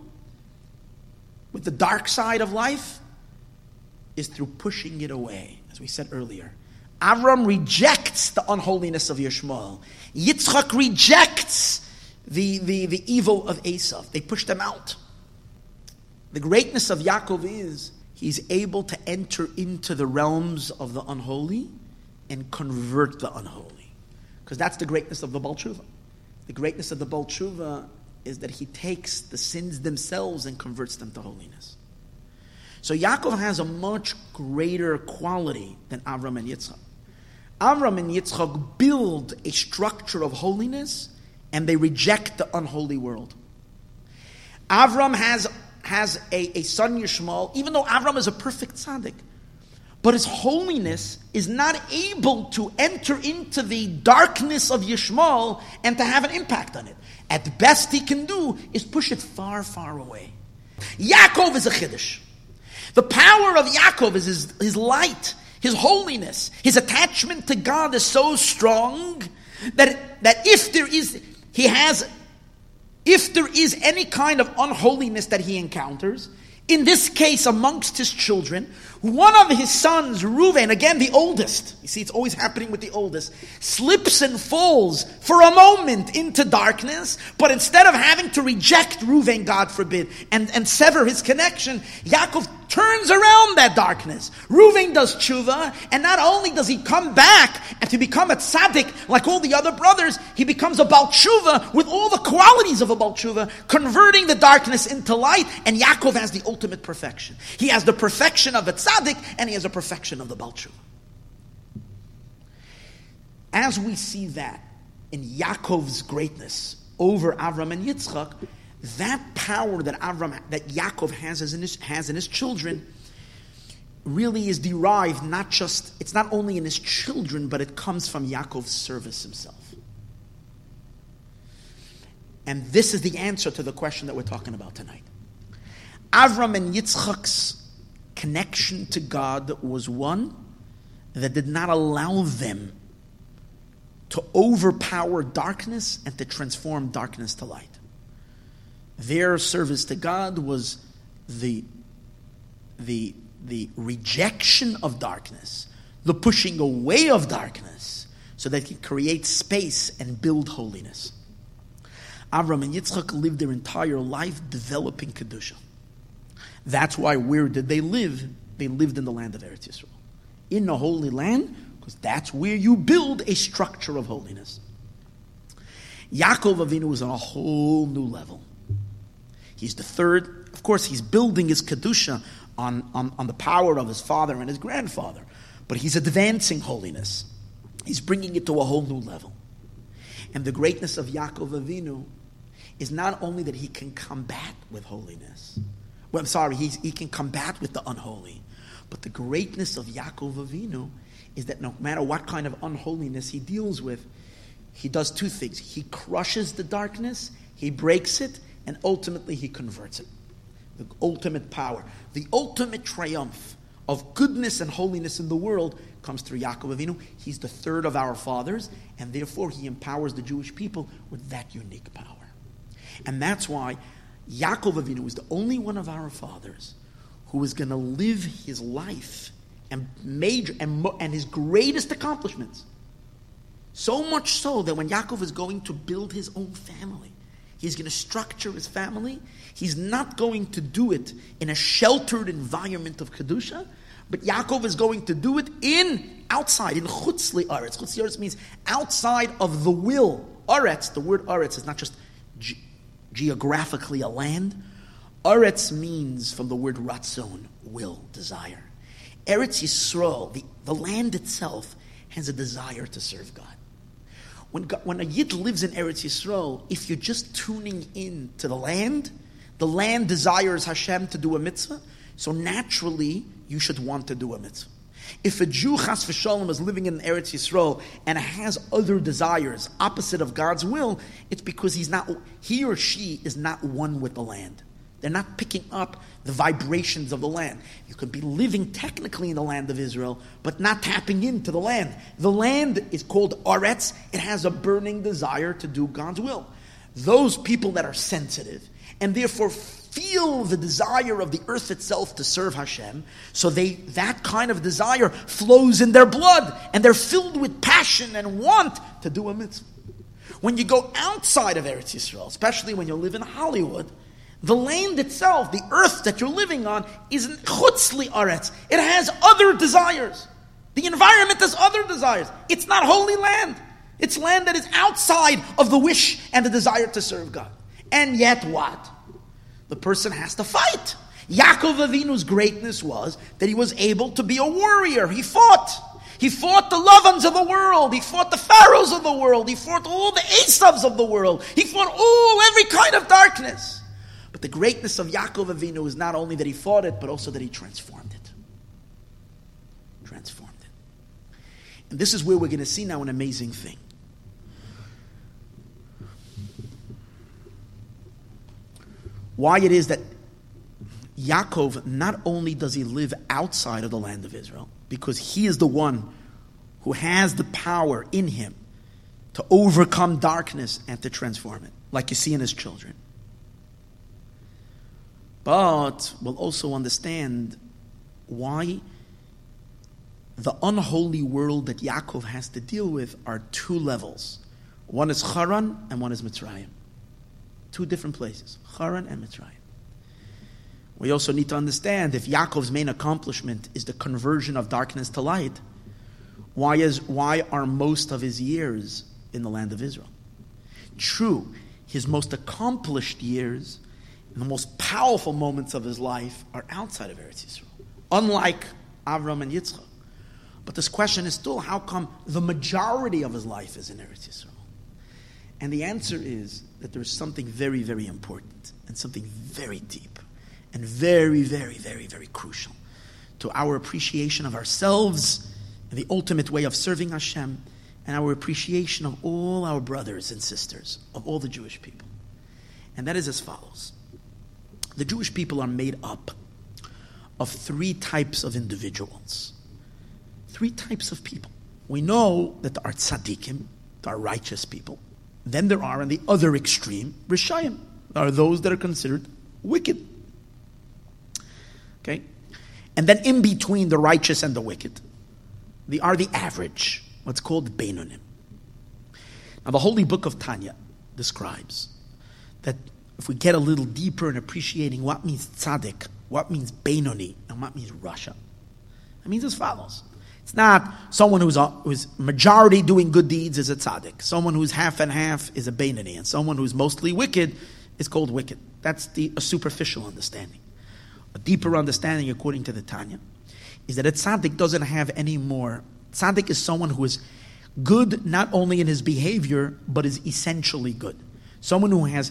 with the dark side of life, is through pushing it away, as we said earlier. Avram rejects the unholiness of Yishmael. Yitzchak rejects the, the, the evil of Esav. They push them out. The greatness of Yaakov is he's able to enter into the realms of the unholy and convert the unholy. Because that's the greatness of the Baal. The greatness of the Baal is that he takes the sins themselves and converts them to holiness. So Yaakov has a much greater quality than Avram and Yitzchak. Avram and Yitzchak build a structure of holiness and they reject the unholy world. Avram has has a, a son Yishmael, even though Avram is a perfect tzaddik. But his holiness is not able to enter into the darkness of Yishmael and to have an impact on it. At best, he can do is push it far, far away. Yaakov is a chiddush. The power of Yaakov is his, his light, his holiness, his attachment to God is so strong that, that if there is, he has if there is any kind of unholiness that he encounters, in this case amongst his children, one of his sons, Reuven, again the oldest, you see it's always happening with the oldest, slips and falls for a moment into darkness, but instead of having to reject Reuven, God forbid, and, and sever his connection, Yaakov turns around that darkness. Reuven does tshuva, and not only does he come back and to become a tzaddik like all the other brothers, he becomes a Baal tshuva with all the qualities of a Baal tshuva, converting the darkness into light, and Yaakov has the ultimate perfection. He has the perfection of a tzaddik, and he has a perfection of the Balchu. As we see that in Yaakov's greatness over Avram and Yitzchak, that power that Avram, that Yaakov has, in his, has in his children, really is derived not just, it's not only in his children, but it comes from Yaakov's service himself. And this is the answer to the question that we're talking about tonight. Avram and Yitzchak's connection to God was one that did not allow them to overpower darkness and to transform darkness to light. Their service to God was the, the, the rejection of darkness, the pushing away of darkness, so that he create space and build holiness. Avram and Yitzchak lived their entire life developing Kedusha. That's why where did they live? They lived in the land of Eretz Yisrael. In the Holy Land, because that's where you build a structure of holiness. Yaakov Avinu was on a whole new level. He's the third, of course, he's building his Kedusha on, on, on the power of his father and his grandfather, but he's advancing holiness. He's bringing it to a whole new level. And the greatness of Yaakov Avinu is not only that he can combat with holiness, well, I'm sorry, he, he can combat with the unholy. But the greatness of Yaakov Avinu is that no matter what kind of unholiness he deals with, he does two things. He crushes the darkness, he breaks it, and ultimately he converts it. the ultimate power, the ultimate triumph of goodness and holiness in the world comes through Yaakov Avinu. He's the third of our fathers, and therefore he empowers the Jewish people with that unique power. And that's why Yaakov Avinu is the only one of our fathers who is going to live his life and major and, and his greatest accomplishments. So much so that when Yaakov is going to build his own family, he's going to structure his family. He's not going to do it in a sheltered environment of kedusha, but Yaakov is going to do it in outside in chutzli aretz. Chutzli aretz means outside of the will. Aretz, the word aretz is not just ge- geographically a land. Aretz means from the word ratzon, will, desire. Eretz Yisrael, the, the land itself, has a desire to serve God. When, God, when a Yid lives in Eretz Yisrael, if you're just tuning in to the land, the land desires Hashem to do a mitzvah, so naturally you should want to do a mitzvah. If a Jew, chas v'shalom, is living in Eretz Yisrael and has other desires opposite of God's will, it's because he's not, he or she is not one with the land. They're not picking up the vibrations of the land. You could be living technically in the land of Israel, but not tapping into the land. The land is called Aretz. It has a burning desire to do God's will. Those people that are sensitive and therefore feel the desire of the earth itself to serve Hashem, so they that kind of desire flows in their blood, and they're filled with passion and want to do a mitzvah. When you go outside of Eretz Yisrael, especially when you live in Hollywood, the land itself, the earth that you're living on, is chutzli aretz. It has other desires. The environment has other desires. It's not holy land. It's land that is outside of the wish and the desire to serve God. And yet what? The person has to fight. Yaakov Avinu's greatness was that he was able to be a warrior. He fought. He fought the Lavans of the world. He fought the Pharaohs of the world. He fought all the Esavs of the world. He fought all, every kind of darkness. The greatness of Yaakov Avinu is not only that he fought it, but also that he transformed it. Transformed it. And this is where we're going to see now an amazing thing. Why it is that Yaakov, not only does he live outside of the land of Israel, because he is the one who has the power in him to overcome darkness and to transform it, like you see in his children. But we'll also understand why the unholy world that Yaakov has to deal with are two levels. One is Haran and one is Mitzrayim. Two different places, Haran and Mitzrayim. We also need to understand if Yaakov's main accomplishment is the conversion of darkness to light, why, is, why are most of his years in the land of Israel? True, his most accomplished years and the most powerful moments of his life are outside of Eretz Yisrael, unlike Avram and Yitzchak. But this question is still how come the majority of his life is in Eretz Yisrael? And the answer is that there's something very, very important and something very deep and very, very, very, very crucial to our appreciation of ourselves and the ultimate way of serving Hashem and our appreciation of all our brothers and sisters, of all the Jewish people. And that is as follows. The Jewish people are made up of three types of individuals. Three types of people. We know that there are tzaddikim, there are righteous people. Then there are, on the other extreme, rishayim. Are those that are considered wicked. Okay? And then in between the righteous and the wicked, they are the average, what's called Beinonim. Now, the holy book of Tanya describes that if we get a little deeper in appreciating what means tzaddik, what means Benoni, and what means rasha, it means as follows. It's not someone who's, a, who's majority doing good deeds is a tzaddik. Someone who's half and half is a Benoni. And someone who's mostly wicked is called wicked. That's the, a superficial understanding. A deeper understanding, according to the Tanya, is that a tzaddik doesn't have any more. Tzaddik is someone who is good not only in his behavior, but is essentially good. Someone who has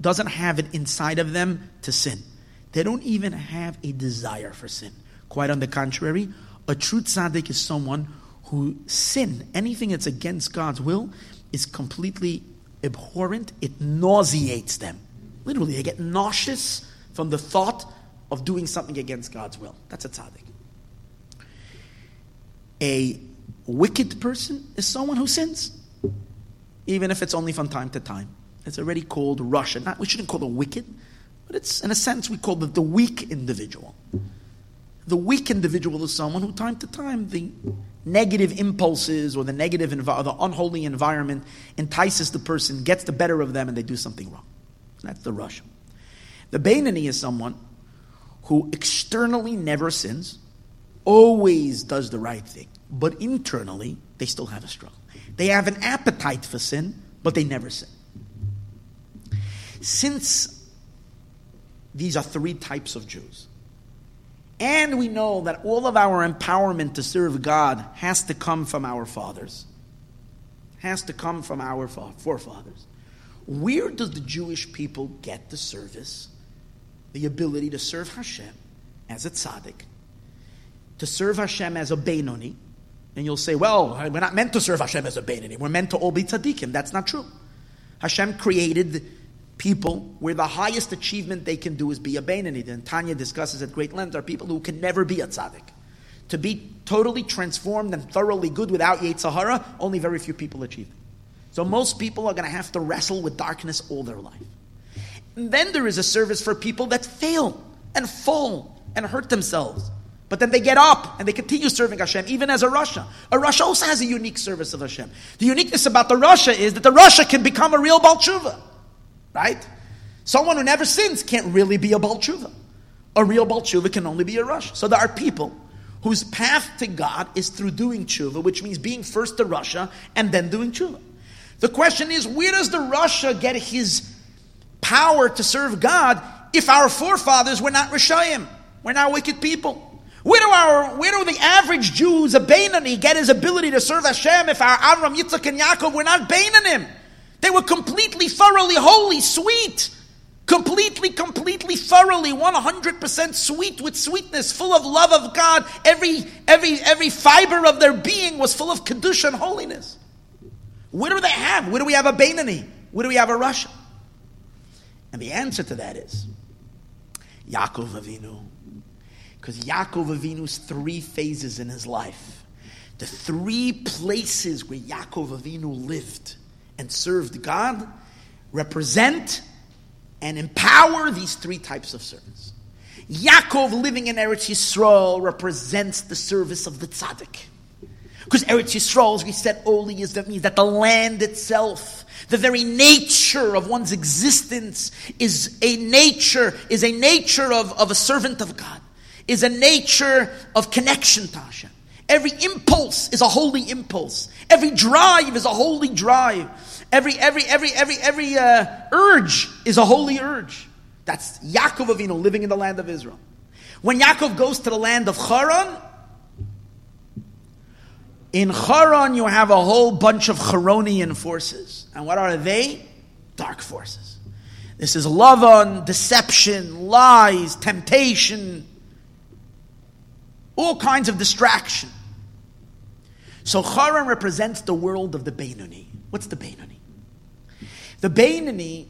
doesn't have it inside of them to sin. They don't even have a desire for sin. Quite on the contrary, a true tzaddik is someone who sin, anything that's against God's will, is completely abhorrent. It nauseates them. Literally, they get nauseous from the thought of doing something against God's will. That's a tzaddik. A wicked person is someone who sins, even if it's only from time to time. It's already called rasha. Not, we shouldn't call it wicked, but it's, in a sense, we call it the weak individual. The weak individual is someone who, time to time, the negative impulses or the negative, envi- the unholy environment entices the person, gets the better of them, and they do something wrong. That's the rasha. The Bainani is someone who externally never sins, always does the right thing, but internally they still have a struggle. They have an appetite for sin, but they never sin. Since these are three types of Jews, and we know that all of our empowerment to serve God has to come from our fathers, has to come from our forefathers. Where does the Jewish people get the service, the ability to serve Hashem as a tzaddik, to serve Hashem as a Beinoni? And you'll say, well, we're not meant to serve Hashem as a Beinoni. We're meant to all be tzaddikim. That's not true. Hashem created people where the highest achievement they can do is be a Beinoni. And Tanya discusses at great length are people who can never be a tzaddik. To be totally transformed and thoroughly good without Yetzer Hara, only very few people achieve. So most people are going to have to wrestle with darkness all their life. And then there is a service for people that fail and fall and hurt themselves. But then they get up and they continue serving Hashem, even as a rasha. A rasha also has a unique service of Hashem. The uniqueness about the rasha is that the rasha can become a real Baal tshuva. Right? Someone who never sins can't really be a Baal tshuva. A real Baal tshuva can only be a rasha. So there are people whose path to God is through doing tshuva, which means being first a rasha and then doing tshuva. The question is, where does the rasha get his power to serve God if our forefathers were not Rishayim? We're not wicked people. Where do our where do the average Jews, a Bainani, get his ability to serve Hashem if our Avram, Yitzchak, and Yaakov were not Bainanim? They were completely, thoroughly holy, sweet. Completely, completely, thoroughly, 100% sweet with sweetness, full of love of God. Every, every, every fiber of their being was full of Kedusha and holiness. Where do they have? Where do we have a Bainani? Where do we have a rasha? And the answer to that is Yaakov Avinu. Because Yaakov Avinu's three phases in his life, the three places where Yaakov Avinu lived and served God, represent and empower these three types of servants. Yaakov living in Eretz Yisrael represents the service of the tzaddik. Because Eretz Yisrael, as we said earlier, is that means that the land itself, the very nature of one's existence, is a nature, is a nature of, of a servant of God, is a nature of connection to Hashem. Every impulse is a holy impulse. Every drive is a holy drive. Every every every every every uh, urge is a holy urge. That's Yaakov Avinu living in the land of Israel. When Yaakov goes to the land of Haran, in Haran, you have a whole bunch of Charonian forces. And what are they? Dark forces. This is Lavan deception, lies, temptation, all kinds of distraction. So Haran represents the world of the Beinoni. What's the Beinoni? The Beinoni,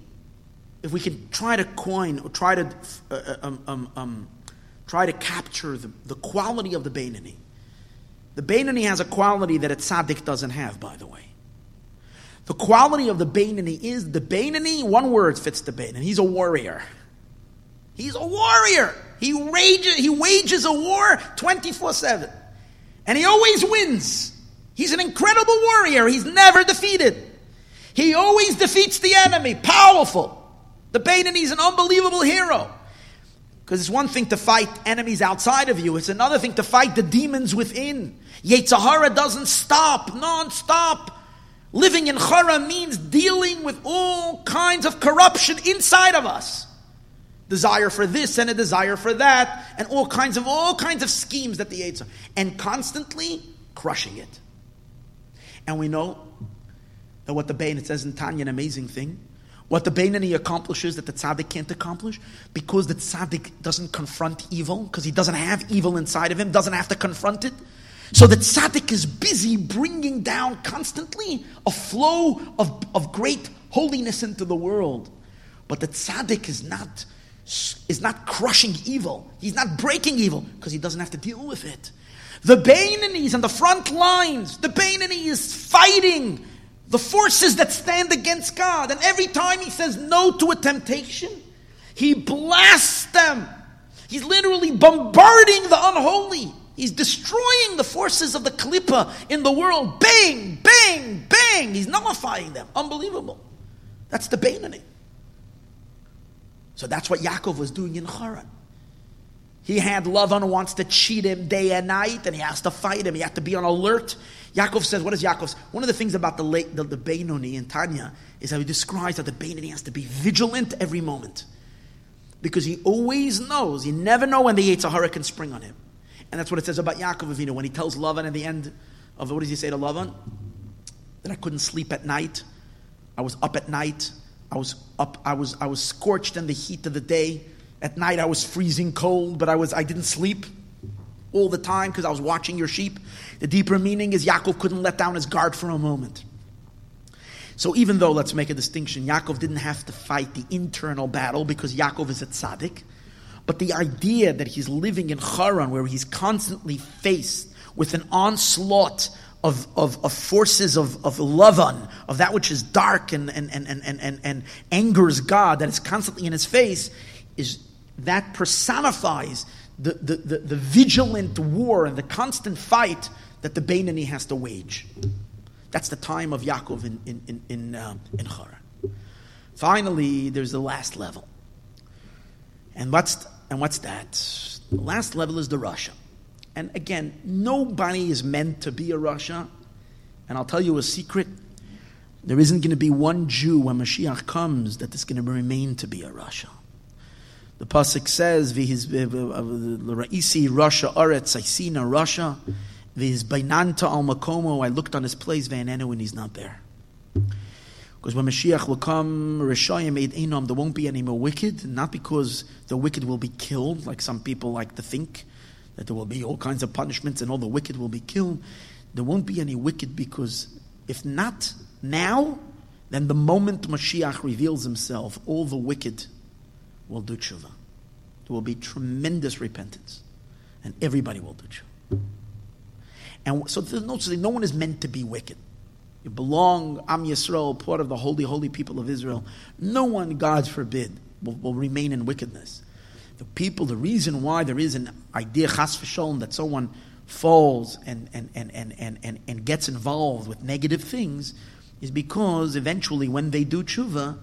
if we can try to coin or try to uh, um, um, um, try to capture the, the quality of the Beinoni, the Bainani has a quality that a tzaddik doesn't have, by the way. The quality of the Bainani is the Bainani, one word fits the Bainani. He's a warrior. He's a warrior. He rages, he wages a war 24 7. And he always wins. He's an incredible warrior. He's never defeated. He always defeats the enemy. Powerful. The Bainani is an unbelievable hero. Because it's one thing to fight enemies outside of you, it's another thing to fight the demons within. Yetzer Hara doesn't stop, non-stop. Living in Chara means dealing with all kinds of corruption inside of us. Desire for this and a desire for that, and all kinds of all kinds of schemes that the Yetzer Hara, and constantly crushing it. And we know that what the Bain, it says in Tanya, an amazing thing. What the Bainani accomplishes that the tzaddik can't accomplish because the tzaddik doesn't confront evil, because he doesn't have evil inside of him, doesn't have to confront it. So the tzaddik is busy bringing down constantly a flow of, of great holiness into the world. But the tzaddik is not is not crushing evil. He's not breaking evil because he doesn't have to deal with it. The Bainani is on the front lines. The Bainani is fighting the forces that stand against God. And every time he says no to a temptation, he blasts them. He's literally bombarding the unholy. He's destroying the forces of the Klippa in the world. Bang, bang, bang. He's nullifying them. Unbelievable. That's the Bainani. So that's what Yaakov was doing in Haran. He had Lavan who wants to cheat him day and night, and he has to fight him. He has to be on alert. Yaakov says, what is Yaakov? One of the things about the late, the, the Beinoni in Tanya is how he describes that the Beinoni has to be vigilant every moment. Because he always knows, you never know when the Yetzer Hara can spring on him. And that's what it says about Yaakov Avinu when he tells Lavan at the end of what does he say to Lavan? That I couldn't sleep at night. I was up at night. I was up, I was, I was scorched in the heat of the day. At night I was freezing cold, but I, was, I didn't sleep all the time because I was watching your sheep. The deeper meaning is Yaakov couldn't let down his guard for a moment. So even though, let's make a distinction, Yaakov didn't have to fight the internal battle because Yaakov is a tzaddik, but the idea that he's living in Haran where he's constantly faced with an onslaught of, of, of forces of, of Lavan, of that which is dark and, and, and, and, and, and angers God, that is constantly in his face, is that personifies the, the, the, the vigilant war and the constant fight that the Bainani has to wage. That's the time of Yaakov in, in, in, in, uh, in Haran. Finally, there's the last level. And what's, and what's that? The last level is the Rasha. And again, nobody is meant to be a Rasha. And I'll tell you a secret. There isn't going to be one Jew when Mashiach comes that is going to remain to be a Rasha. The pasuk says, "L'ra'isi uh, uh, uh, Rasha Aretz Aisina Rasha, v'his bainanta al makomo." I looked on his place, vanenu, and he's not there. Because when Mashiach will come, Rishayim Eid Enam, there won't be any more wicked. Not because the wicked will be killed, like some people like to think, that there will be all kinds of punishments and all the wicked will be killed. There won't be any wicked because if not now, then the moment Mashiach reveals himself, all the wicked will do tshuva. There will be tremendous repentance, and everybody will do tshuva. And so there's no, no one is meant to be wicked. You belong, Am Yisrael, part of the holy, holy people of Israel. No one, God forbid, will, will remain in wickedness the people, the reason why there is an idea, chas v'sholem, that someone falls and, and, and, and, and, and, and gets involved with negative things is because eventually when they do tshuva,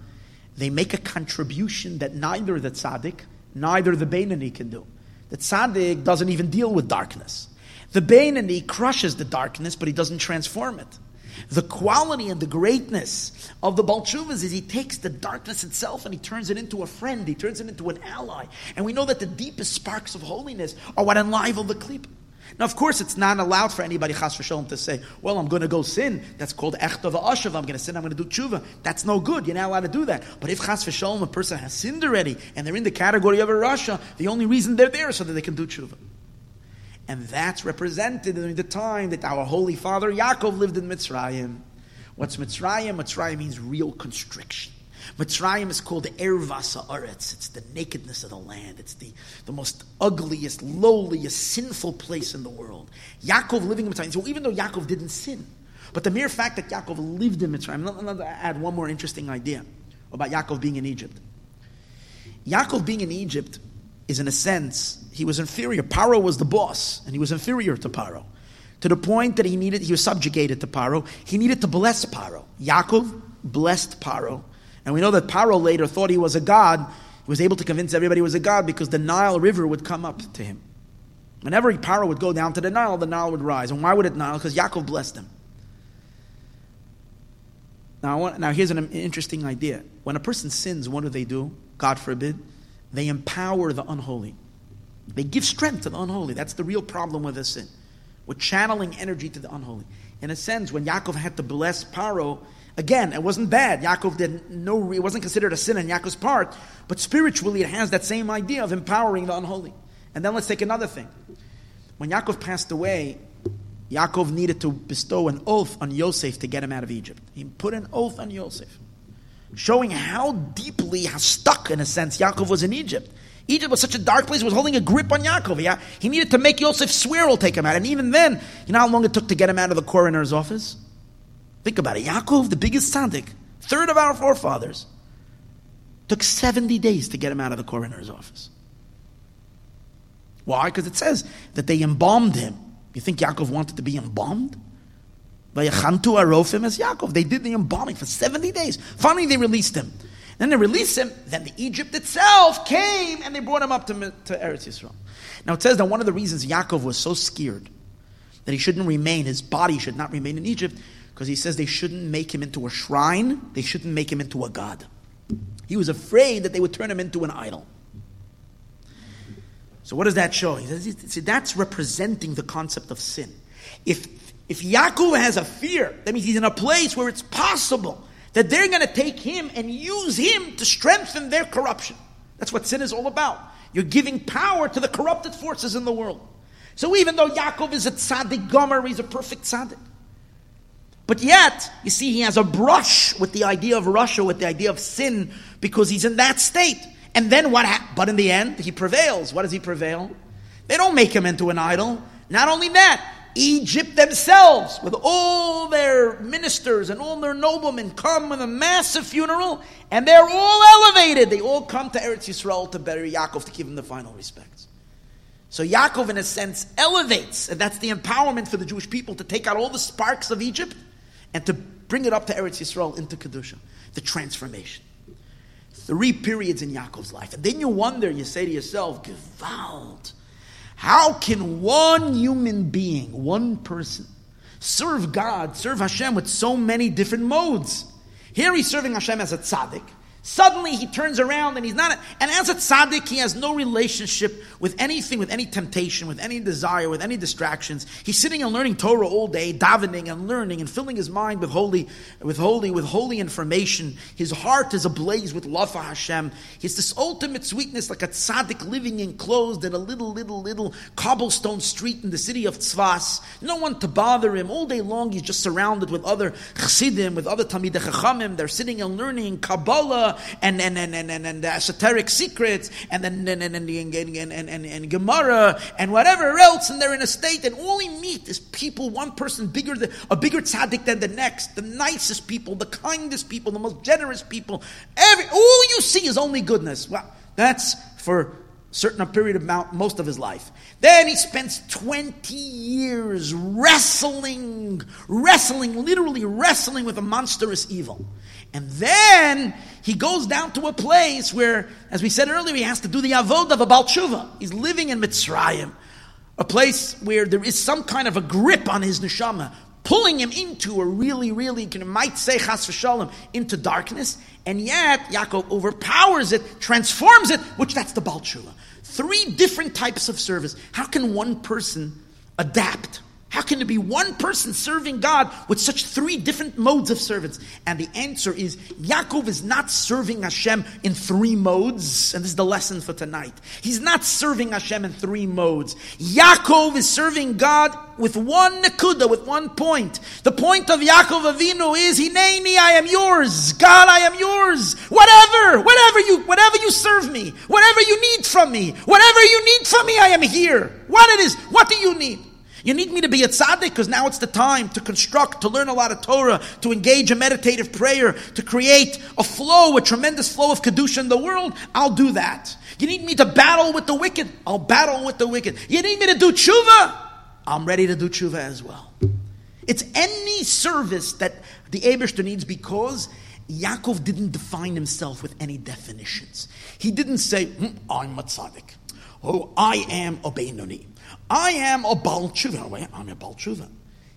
they make a contribution that neither the tzaddik, neither the Beinani can do. The tzaddik doesn't even deal with darkness. The Beinani crushes the darkness, but he doesn't transform it. The quality and the greatness of the Balchuvas is he takes the darkness itself and he turns it into a friend, he turns it into an ally. And we know that the deepest sparks of holiness are what enliven the klip. Now, of course, it's not allowed for anybody, chas v'sholem, to say, well, I'm going to go sin. That's called echta v'ashav. I'm going to sin, I'm going to do tshuva. That's no good. You're not allowed to do that. But if chas v'sholem, a person has sinned already, and they're in the category of a Rasha, the only reason they're there is so that they can do tshuva. And that's represented during the time that our holy father Yaakov lived in Mitzrayim. What's Mitzrayim? Mitzrayim means real constriction. Mitzrayim is called Ervasa Aretz. It's the nakedness of the land. It's the, the most ugliest, lowliest, sinful place in the world. Yaakov living in Mitzrayim. So even though Yaakov didn't sin, but the mere fact that Yaakov lived in Mitzrayim, let, let add one more interesting idea about Yaakov being in Egypt. Yaakov being in Egypt is in a sense, he was inferior. Paro was the boss, and he was inferior to Paro. To the point that he needed, he was subjugated to Paro. He needed to bless Paro. Yaakov blessed Paro. And we know that Paro later thought he was a god. He was able to convince everybody he was a god because the Nile River would come up to him. Whenever Paro would go down to the Nile, the Nile would rise. And why would it Nile? Because Yaakov blessed him. Now, want, now here's an interesting idea. When a person sins, what do they do? God forbid they empower the unholy. They give strength to the unholy. That's the real problem with a sin. We're channeling energy to the unholy. In a sense, when Yaakov had to bless Paro, again, it wasn't bad. Yaakov did no, it wasn't considered a sin on Yaakov's part, but spiritually it has that same idea of empowering the unholy. And then let's take another thing. When Yaakov passed away, Yaakov needed to bestow an oath on Yosef to get him out of Egypt. He put an oath on Yosef. showing how deeply, how stuck, in a sense, Yaakov was in Egypt. Egypt was such a dark place, it was holding a grip on Yaakov. Yeah? He needed to make Yosef swear he'll take him out. And even then, you know how long it took to get him out of the coroner's office? Think about it. Yaakov, the biggest tzaddik, third of our forefathers, took 70 days to get him out of the coroner's office. Why? Because it says that they embalmed him. You think Yaakov wanted to be embalmed? Vayachantu arofim as Yaakov. They did the embalming for 70 days. Finally, they released him. Then they released him. Then the Egypt itself came and they brought him up to, to Eretz Yisrael. Now it says that one of the reasons Yaakov was so scared that he shouldn't remain, his body should not remain in Egypt, because he says they shouldn't make him into a shrine, they shouldn't make him into a god. He was afraid that they would turn him into an idol. So what does that show? He says, see, that's representing the concept of sin. If if Yaakov has a fear, that means he's in a place where it's possible that they're going to take him and use him to strengthen their corruption. That's what sin is all about. You're giving power to the corrupted forces in the world. So even though Yaakov is a tzaddik gomer, he's a perfect tzaddik. But yet, you see, he has a brush with the idea of rasha, with the idea of sin, because he's in that state. And then what? But in the end, he prevails. What does he prevail? They don't make him into an idol. Not only that, Egypt themselves, with all their ministers and all their noblemen, come with a massive funeral, and they're all elevated. They all come to Eretz Yisrael to bury Yaakov to give him the final respects. So Yaakov, in a sense, elevates, and that's the empowerment for the Jewish people to take out all the sparks of Egypt and to bring it up to Eretz Yisrael into Kedusha, the transformation. Three periods in Yaakov's life. And then you wonder, you say to yourself, Gewalt. How can one human being, one person, serve God, serve Hashem with so many different modes? Here he's serving Hashem as a tzaddik. Suddenly he turns around and he's not, a, and as a tzaddik, he has no relationship with anything, with any temptation, with any desire, with any distractions. He's sitting and learning Torah all day, davening and learning and filling his mind with holy, with holy, with holy information. His heart is ablaze with love for Hashem. He's this ultimate sweetness, like a tzaddik living enclosed in a little, little, little cobblestone street in the city of Tzvas. No one to bother him. All day long he's just surrounded with other chassidim, with other Talmidei Chachamim. They're sitting and learning Kabbalah and and and and, and, and the esoteric secrets and then and and and, and, and, and, and Gemara and whatever else, and they're in a state, and all he meet is people, one person bigger than a bigger tzaddik than the next, the nicest people, the kindest people, the most generous people. Every all you see is only goodness. Well, that's for certain a period of most of his life. Then he spends 20 years wrestling, wrestling, literally wrestling with a monstrous evil. And then he goes down to a place where, as we said earlier, he has to do the avodah of a Baal tshuva. He's living in Mitzrayim, a place where there is some kind of a grip on his neshama, pulling him into a really, really, you might say chas v'shalom, into darkness. And yet, Yaakov overpowers it, transforms it, which that's the Baal tshuva. Three different types of service. How can one person adapt? How can there be one person serving God with such three different modes of servants? And the answer is Yaakov is not serving Hashem in three modes, and this is the lesson for tonight. He's not serving Hashem in three modes. Yaakov is serving God with one nakuda, with one point. The point of Yaakov Avinu is Hineni, I am yours. God, I am yours. Whatever, whatever you, whatever you serve me, whatever you need from me, whatever you need from me, I am here. What it is, what do you need? You need me to be a tzaddik because now it's the time to construct, to learn a lot of Torah, to engage in meditative prayer, to create a flow, a tremendous flow of Kedusha in the world. I'll do that. You need me to battle with the wicked? I'll battle with the wicked. You need me to do tshuva? I'm ready to do tshuva as well. It's any service that the Abishter needs because Yaakov didn't define himself with any definitions. He didn't say, hmm, I'm a tzaddik. Oh, I am a Beinoni. I am a Baal Tshuva. I'm a Baal Tshuva.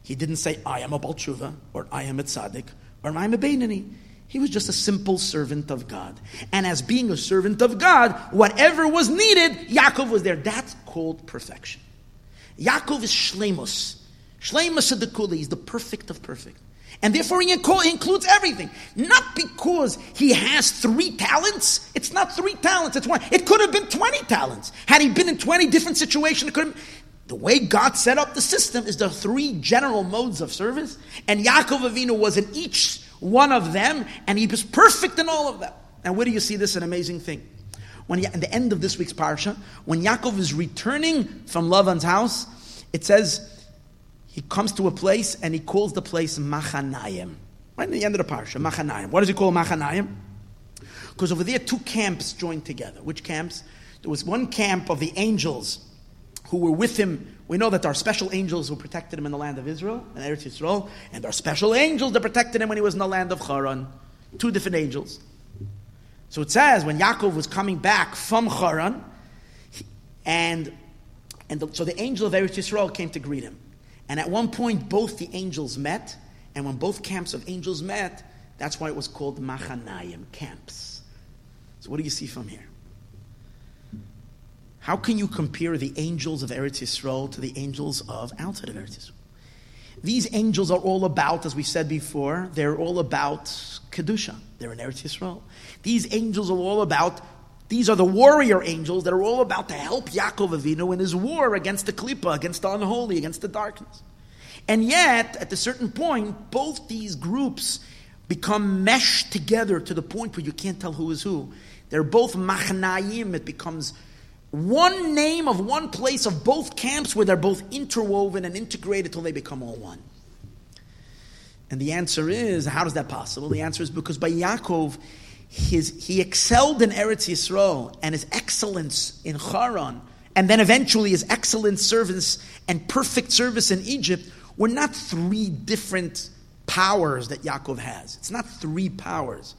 He didn't say, I am a Baal Tshuva, or I am a Tzaddik, or I'm a Beinani. He was just a simple servant of God. And as being a servant of God, whatever was needed, Yaakov was there. That's called perfection. Yaakov is Shlemus. Shlemus Adekuli is the perfect of perfect. And therefore he includes everything. Not because he has three talents. It's not three talents, it's one. It could have been 20 talents. Had he been in 20 different situations, it could have the way God set up the system is the three general modes of service, and Yaakov Avinu was in each one of them, and he was perfect in all of them. And where do you see this? An amazing thing. When at the end of this week's parsha, when Yaakov is returning from Lavan's house, it says he comes to a place and he calls the place Machanayim. Right in the end of the parsha, Machanayim. What does he call Machanayim? Because over there, two camps joined together. Which camps? There was one camp of the angels who were with him. We know that there are special angels who protected him in the land of Israel, in Eretz Yisrael, and there are special angels that protected him when he was in the land of Haran. Two different angels. So it says when Yaakov was coming back from Haran, and, and the, so the angel of Eretz Yisrael came to greet him. And at one point, both the angels met, and when both camps of angels met, that's why it was called Machanayim, camps. So what do you see from here? How can you compare the angels of Eretz Yisrael to the angels of outside of Eretz Yisrael? These angels are all about, as we said before, they're all about Kedusha. They're in Eretz Yisrael. These angels are all about, these are the warrior angels that are all about to help Yaakov Avinu in his war against the Klippa, against the unholy, against the darkness. And yet, at a certain point, both these groups become meshed together to the point where you can't tell who is who. They're both Machanayim. It becomes one name of one place of both camps where they're both interwoven and integrated till they become all one. And the answer is, how is that possible? The answer is because by Yaakov, his, he excelled in Eretz Yisrael and his excellence in Haran, and then eventually his excellent service and perfect service in Egypt were not three different powers that Yaakov has. It's not three powers.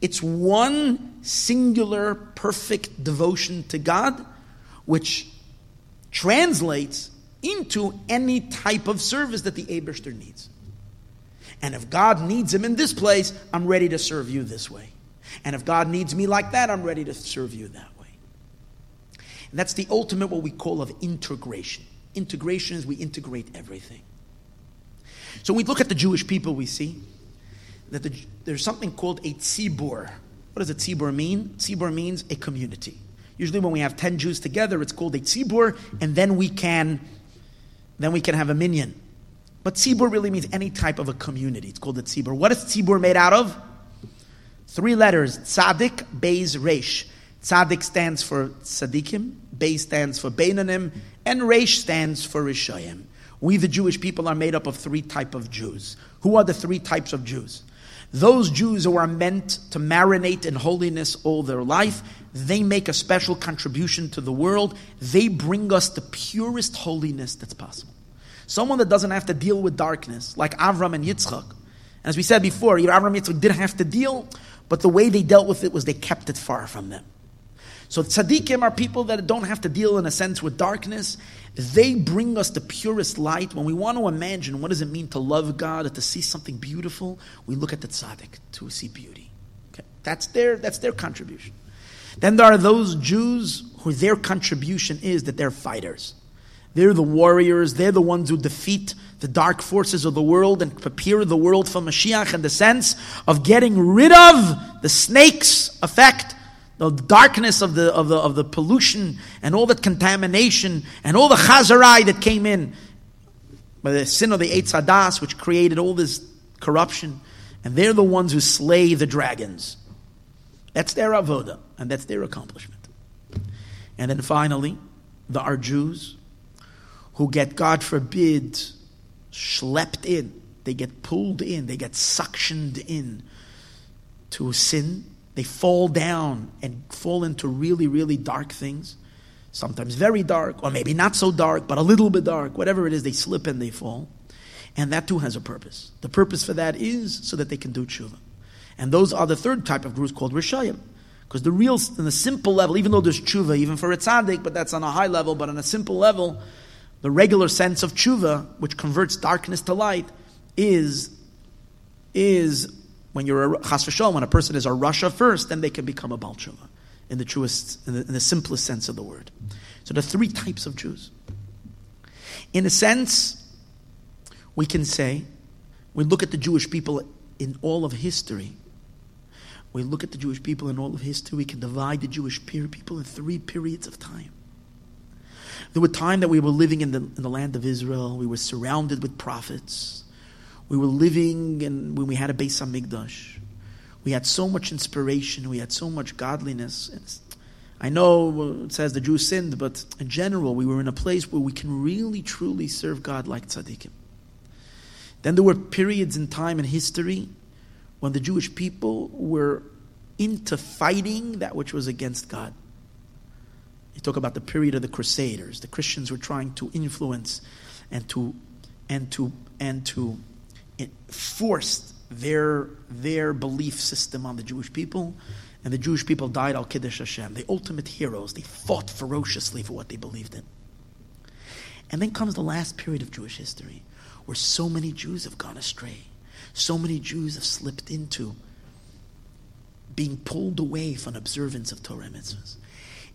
It's one singular, perfect devotion to God, which translates into any type of service that the Abishter needs. And if God needs him in this place, I'm ready to serve you this way. And if God needs me like that, I'm ready to serve you that way. And that's the ultimate, what we call of integration. Integration is we integrate everything. So we look at the Jewish people, we see that the, there's something called a tzibur. What does a tzibur mean? Tzibur means a community. Usually, when we have ten Jews together, it's called a tzibur, and then we can, then we can have a minyan. But tzibur really means any type of a community. It's called a tzibur. What is tzibur made out of? Three letters: tzadik, beis, resh. Tzadik stands for tzadikim, beis stands for beinanim, and resh stands for rishayim. We, the Jewish people, are made up of three type of Jews. Who are the three types of Jews? Those Jews who are meant to marinate in holiness all their life, they make a special contribution to the world. They bring us the purest holiness that's possible. Someone that doesn't have to deal with darkness, like Avram and Yitzchak. As we said before, Avram and Yitzchak didn't have to deal, but the way they dealt with it was they kept it far from them. So tzaddikim are people that don't have to deal in a sense with darkness. They bring us the purest light. When we want to imagine what does it mean to love God, or to see something beautiful, we look at the tzaddik to see beauty. Okay? That's their that's their contribution. Then there are those Jews who their contribution is that they're fighters. They're the warriors. They're the ones who defeat the dark forces of the world and prepare the world for Mashiach in the sense of getting rid of the snake's effect the darkness of the, of the, of the pollution and all the contamination and all the chazarai that came in by the sin of the Eitz Hadas, which created all this corruption. And they're the ones who slay the dragons. That's their avoda, and that's their accomplishment. And then finally, there are Jews who get, God forbid, schlepped in. They get pulled in, they get suctioned in to sin they fall down and fall into really, really dark things. Sometimes very dark, or maybe not so dark, but a little bit dark. Whatever it is, they slip and they fall. And that too has a purpose. The purpose for that is so that they can do tshuva. And those are the third type of groups called Rishayim. Because the real, in the simple level, even though there's tshuva, even for a tzaddik, but that's on a high level, but on a simple level, the regular sense of tshuva, which converts darkness to light, is, is when you're a chas v'shalom, when a person is a rasha first, then they can become a Baal tshuva in the truest, in the, in the simplest sense of the word. So are three types of Jews. In a sense, we can say, we look at the Jewish people in all of history. We look at the Jewish people in all of history. We can divide the Jewish people in three periods of time. There were times that we were living in the, in the land of Israel. We were surrounded with prophets. We were living and when we had a Beis Hamikdash. We had so much inspiration. We had so much godliness. It's, I know it says the Jews sinned, but in general, we were in a place where we can really, truly serve God like tzaddikim. Then there were periods in time in history when the Jewish people were into fighting that which was against God. Talk about the period of the Crusaders. The Christians were trying to influence and to and to and to force their their belief system on the Jewish people. And the Jewish people died al Kiddush Hashem, the ultimate heroes. They fought ferociously for what they believed in. And then comes the last period of Jewish history where so many Jews have gone astray. So many Jews have slipped into being pulled away from observance of Torah mitzvahs.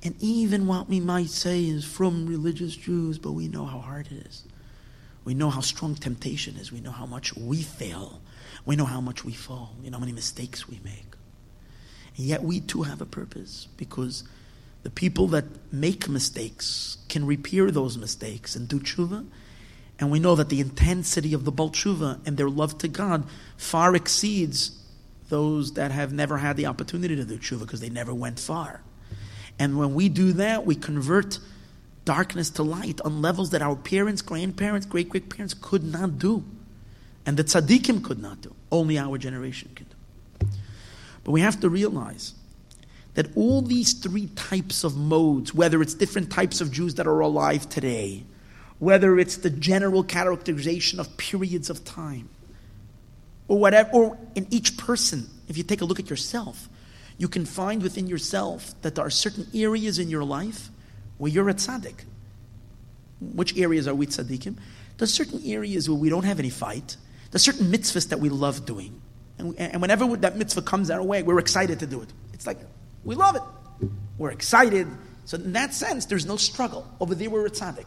And even what we might say is from religious Jews, but we know how hard it is. We know how strong temptation is. We know how much we fail. We know how much we fall. We know how many mistakes we make. And yet we too have a purpose because the people that make mistakes can repair those mistakes and do tshuva. And we know that the intensity of the Baal tshuva and their love to God far exceeds those that have never had the opportunity to do tshuva because they never went far. And when we do that, we convert darkness to light on levels that our parents, grandparents, great great parents could not do. And the tzaddikim could not do. Only our generation can do. But we have to realize that all these three types of modes, whether it's different types of Jews that are alive today, whether it's the general characterization of periods of time, or whatever, or in each person, if you take a look at yourself, you can find within yourself that there are certain areas in your life where you're a tzaddik. Which areas are we tzaddikim? There's certain areas where we don't have any fight. There's certain mitzvahs that we love doing. And, and whenever that mitzvah comes our way, we're excited to do it. It's like, we love it. We're excited. So in that sense, there's no struggle. Over there, we're a tzaddik.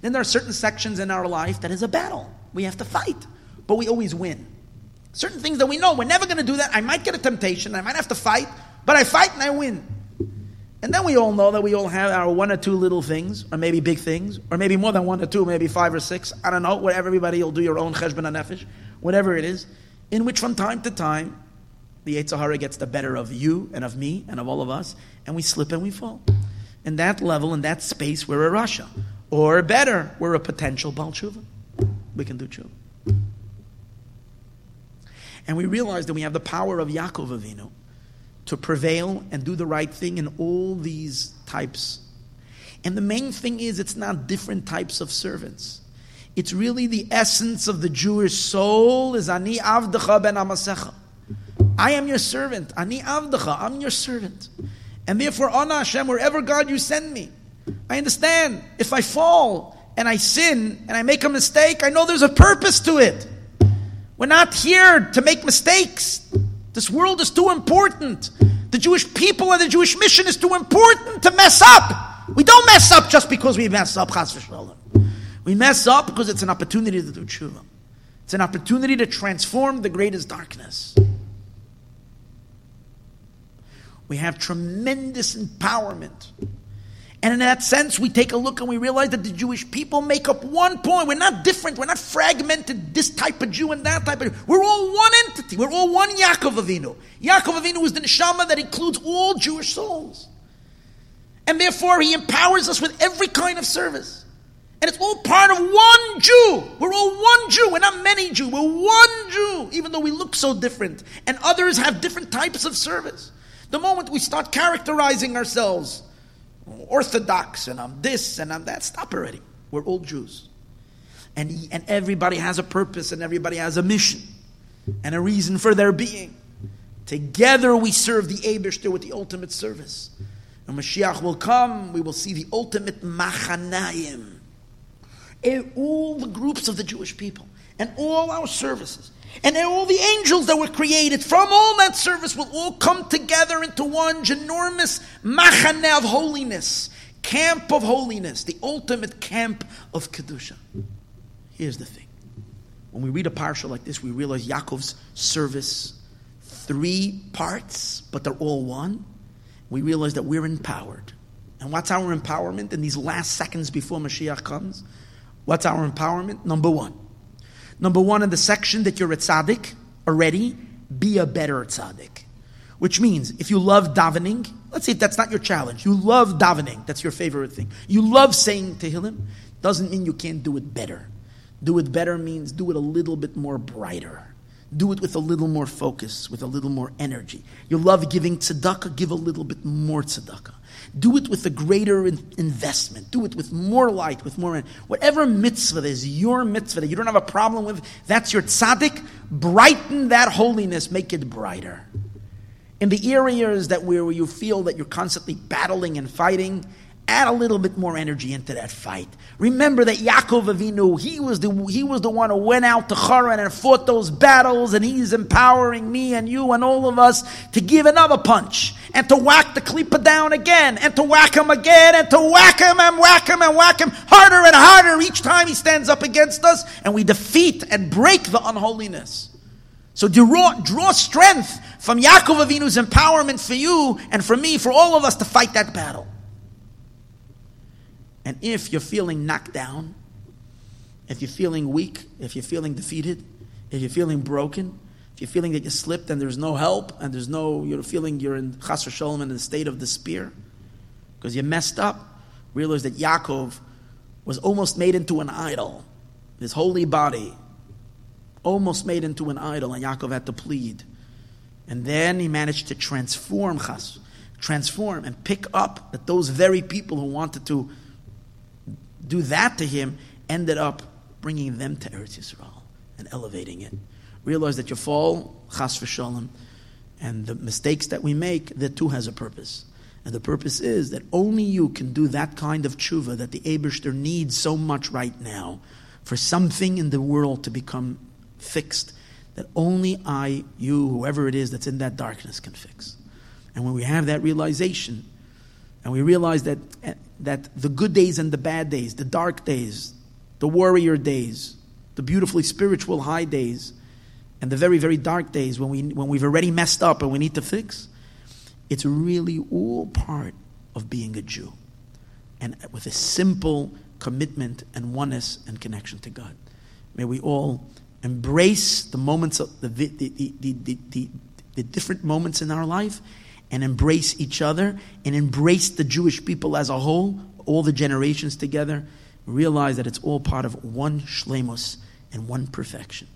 Then there are certain sections in our life that is a battle. We have to fight. But we always win. Certain things that we know we're never going to do that. I might get a temptation. I might have to fight, but I fight and I win. And then we all know that we all have our one or two little things, or maybe big things, or maybe more than one or two, maybe five or six. I don't know. Whatever everybody will do your own cheshbon nefesh, whatever it is, in which from time to time the Yetzer Hara gets the better of you and of me and of all of us, and we slip and we fall. In that level, in that space, we're a rasha, or better, we're a potential Baal Tshuva. We can do tshuva. And we realize that we have the power of Yaakov Avinu to prevail and do the right thing in all these types. And the main thing is, it's not different types of servants. It's really the essence of the Jewish soul is Ani Avdecha ben Amasecha. I am your servant. Ani Avdecha. I'm your servant. And therefore, Ana Hashem, wherever God you send me, I understand if I fall and I sin and I make a mistake, I know there's a purpose to it. We're not here to make mistakes. This world is too important. The Jewish people and the Jewish mission is too important to mess up. We don't mess up just because we mess up, chas. We mess up because it's an opportunity to do tshuva. It's an opportunity to transform the greatest darkness. We have tremendous empowerment and in that sense, we take a look and we realize that the Jewish people make up one point. We're not different. We're not fragmented, this type of Jew and that type of Jew. We're all one entity. We're all one Yaakov Avinu. Yaakov Avinu is the neshama that includes all Jewish souls. And therefore, he empowers us with every kind of service. And it's all part of one Jew. We're all one Jew. We're not many Jew. We're one Jew, even though we look so different. And others have different types of service. The moment we start characterizing ourselves Orthodox and I'm this and I'm that. Stop already. We're all Jews. And, and everybody has a purpose and everybody has a mission and a reason for their being. Together we serve the Abishter with the ultimate service. When Mashiach will come, we will see the ultimate machanayim. Eh, all the groups of the Jewish people and all our services and all the angels that were created from all that service will all come together into one ginormous machane of holiness, camp of holiness, the ultimate camp of Kedusha. Here's the thing. When we read a parsha like this, we realize Yaakov's service, three parts, but they're all one. We realize that we're empowered. And what's our empowerment in these last seconds before Mashiach comes? What's our empowerment? Number one Number one, in the section that you're a tzaddik already, be a better tzaddik. Which means, if you love davening, let's say that's not your challenge. You love davening. That's your favorite thing. You love saying Tehillim. Doesn't mean you can't do it better. Do it better means do it a little bit more brighter. Do it with a little more focus, with a little more energy. You love giving tzedakah, give a little bit more tzedakah. Do it with a greater in- investment. Do it with more light, with more. Whatever mitzvah is your mitzvah that you don't have a problem with, that's your tzaddik. Brighten that holiness, make it brighter. In the areas that where you feel that you're constantly battling and fighting, add a little bit more energy into that fight. Remember that Yaakov Avinu, he was the he was the one who went out to Haran and fought those battles, and he's empowering me and you and all of us to give another punch and to whack the klipa down again and to whack him again and to whack him and whack him and whack him harder and harder each time he stands up against us, and we defeat and break the unholiness. So draw, draw strength from Yaakov Avinu's empowerment for you and for me, for all of us to fight that battle. And if you're feeling knocked down, if you're feeling weak, if you're feeling defeated, if you're feeling broken, if you're feeling that you slipped and there's no help and there's no, you're feeling you're in chas shalom in a state of despair because you messed up, realize that Yaakov was almost made into an idol. His holy body almost made into an idol, and Yaakov had to plead. And then he managed to transform chas, transform and pick up that those very people who wanted to do that to him ended up bringing them to Eretz Yisrael and elevating it. Realize that you fall, chas v'shalom, and the mistakes that we make, that too has a purpose. And the purpose is that only you can do that kind of tshuva that the Abishter needs so much right now for something in the world to become fixed that only I, you, whoever it is that's in that darkness can fix. And when we have that realization, and we realize that, that the good days and the bad days, the dark days, the warrior days, the beautifully spiritual high days, and the very, very dark days when, we, when we've already messed up and we need to fix, it's really all part of being a Jew. And with a simple commitment and oneness and connection to God. May we all embrace the moments of the, the, the, the, the, the different moments in our life and embrace each other and embrace the Jewish people as a whole, all the generations together, realize that it's all part of one shlemus and one perfection.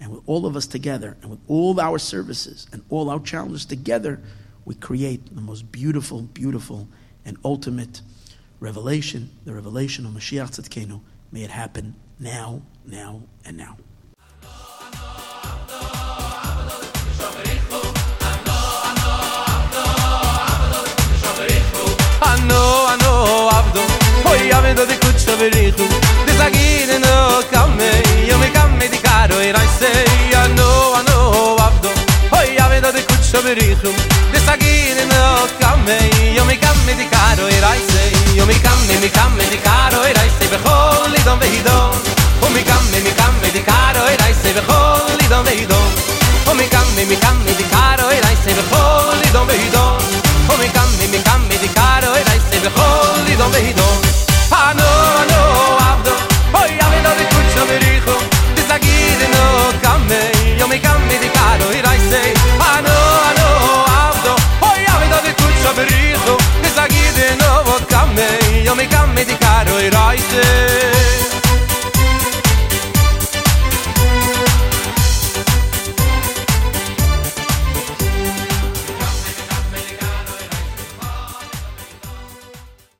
And with all of us together, and with all our services and all our challenges together, we create the most beautiful, beautiful, and ultimate revelation, the revelation of Mashiach Tzidkenu. May it happen now, now, and now. ano ano avdo. Hoy avdo de kucho verichu de sagine no kame yo me kame di caro e rai sei. Ano ano avdo. Hoy avdo de kucho verichu de sagine no kame yo me kame di caro e rai sei. Yo me kame mi kame di caro e rai sei. Bechol don veidon o mi kame mi kame di caro e rai sei. Bechol don veidon o mi kame mi kame di caro e rai sei. Bechol don veidon Oh, mi kam, mi kam, mi di caro e dai se bechol, don behidom. Ah, no, no, abdo, oi, abdo, di cuccio mi richo, di zagid, no, kam, me, yo, mi kam, di caro e dai se, ah, no, no, abdo, oi, abdo, di kutsho, mi richo, di zagid, me, yo, mi kam, di karo, no, no, abdo, oi, mi richo, di zagid, me, yo, di karo, e dai se.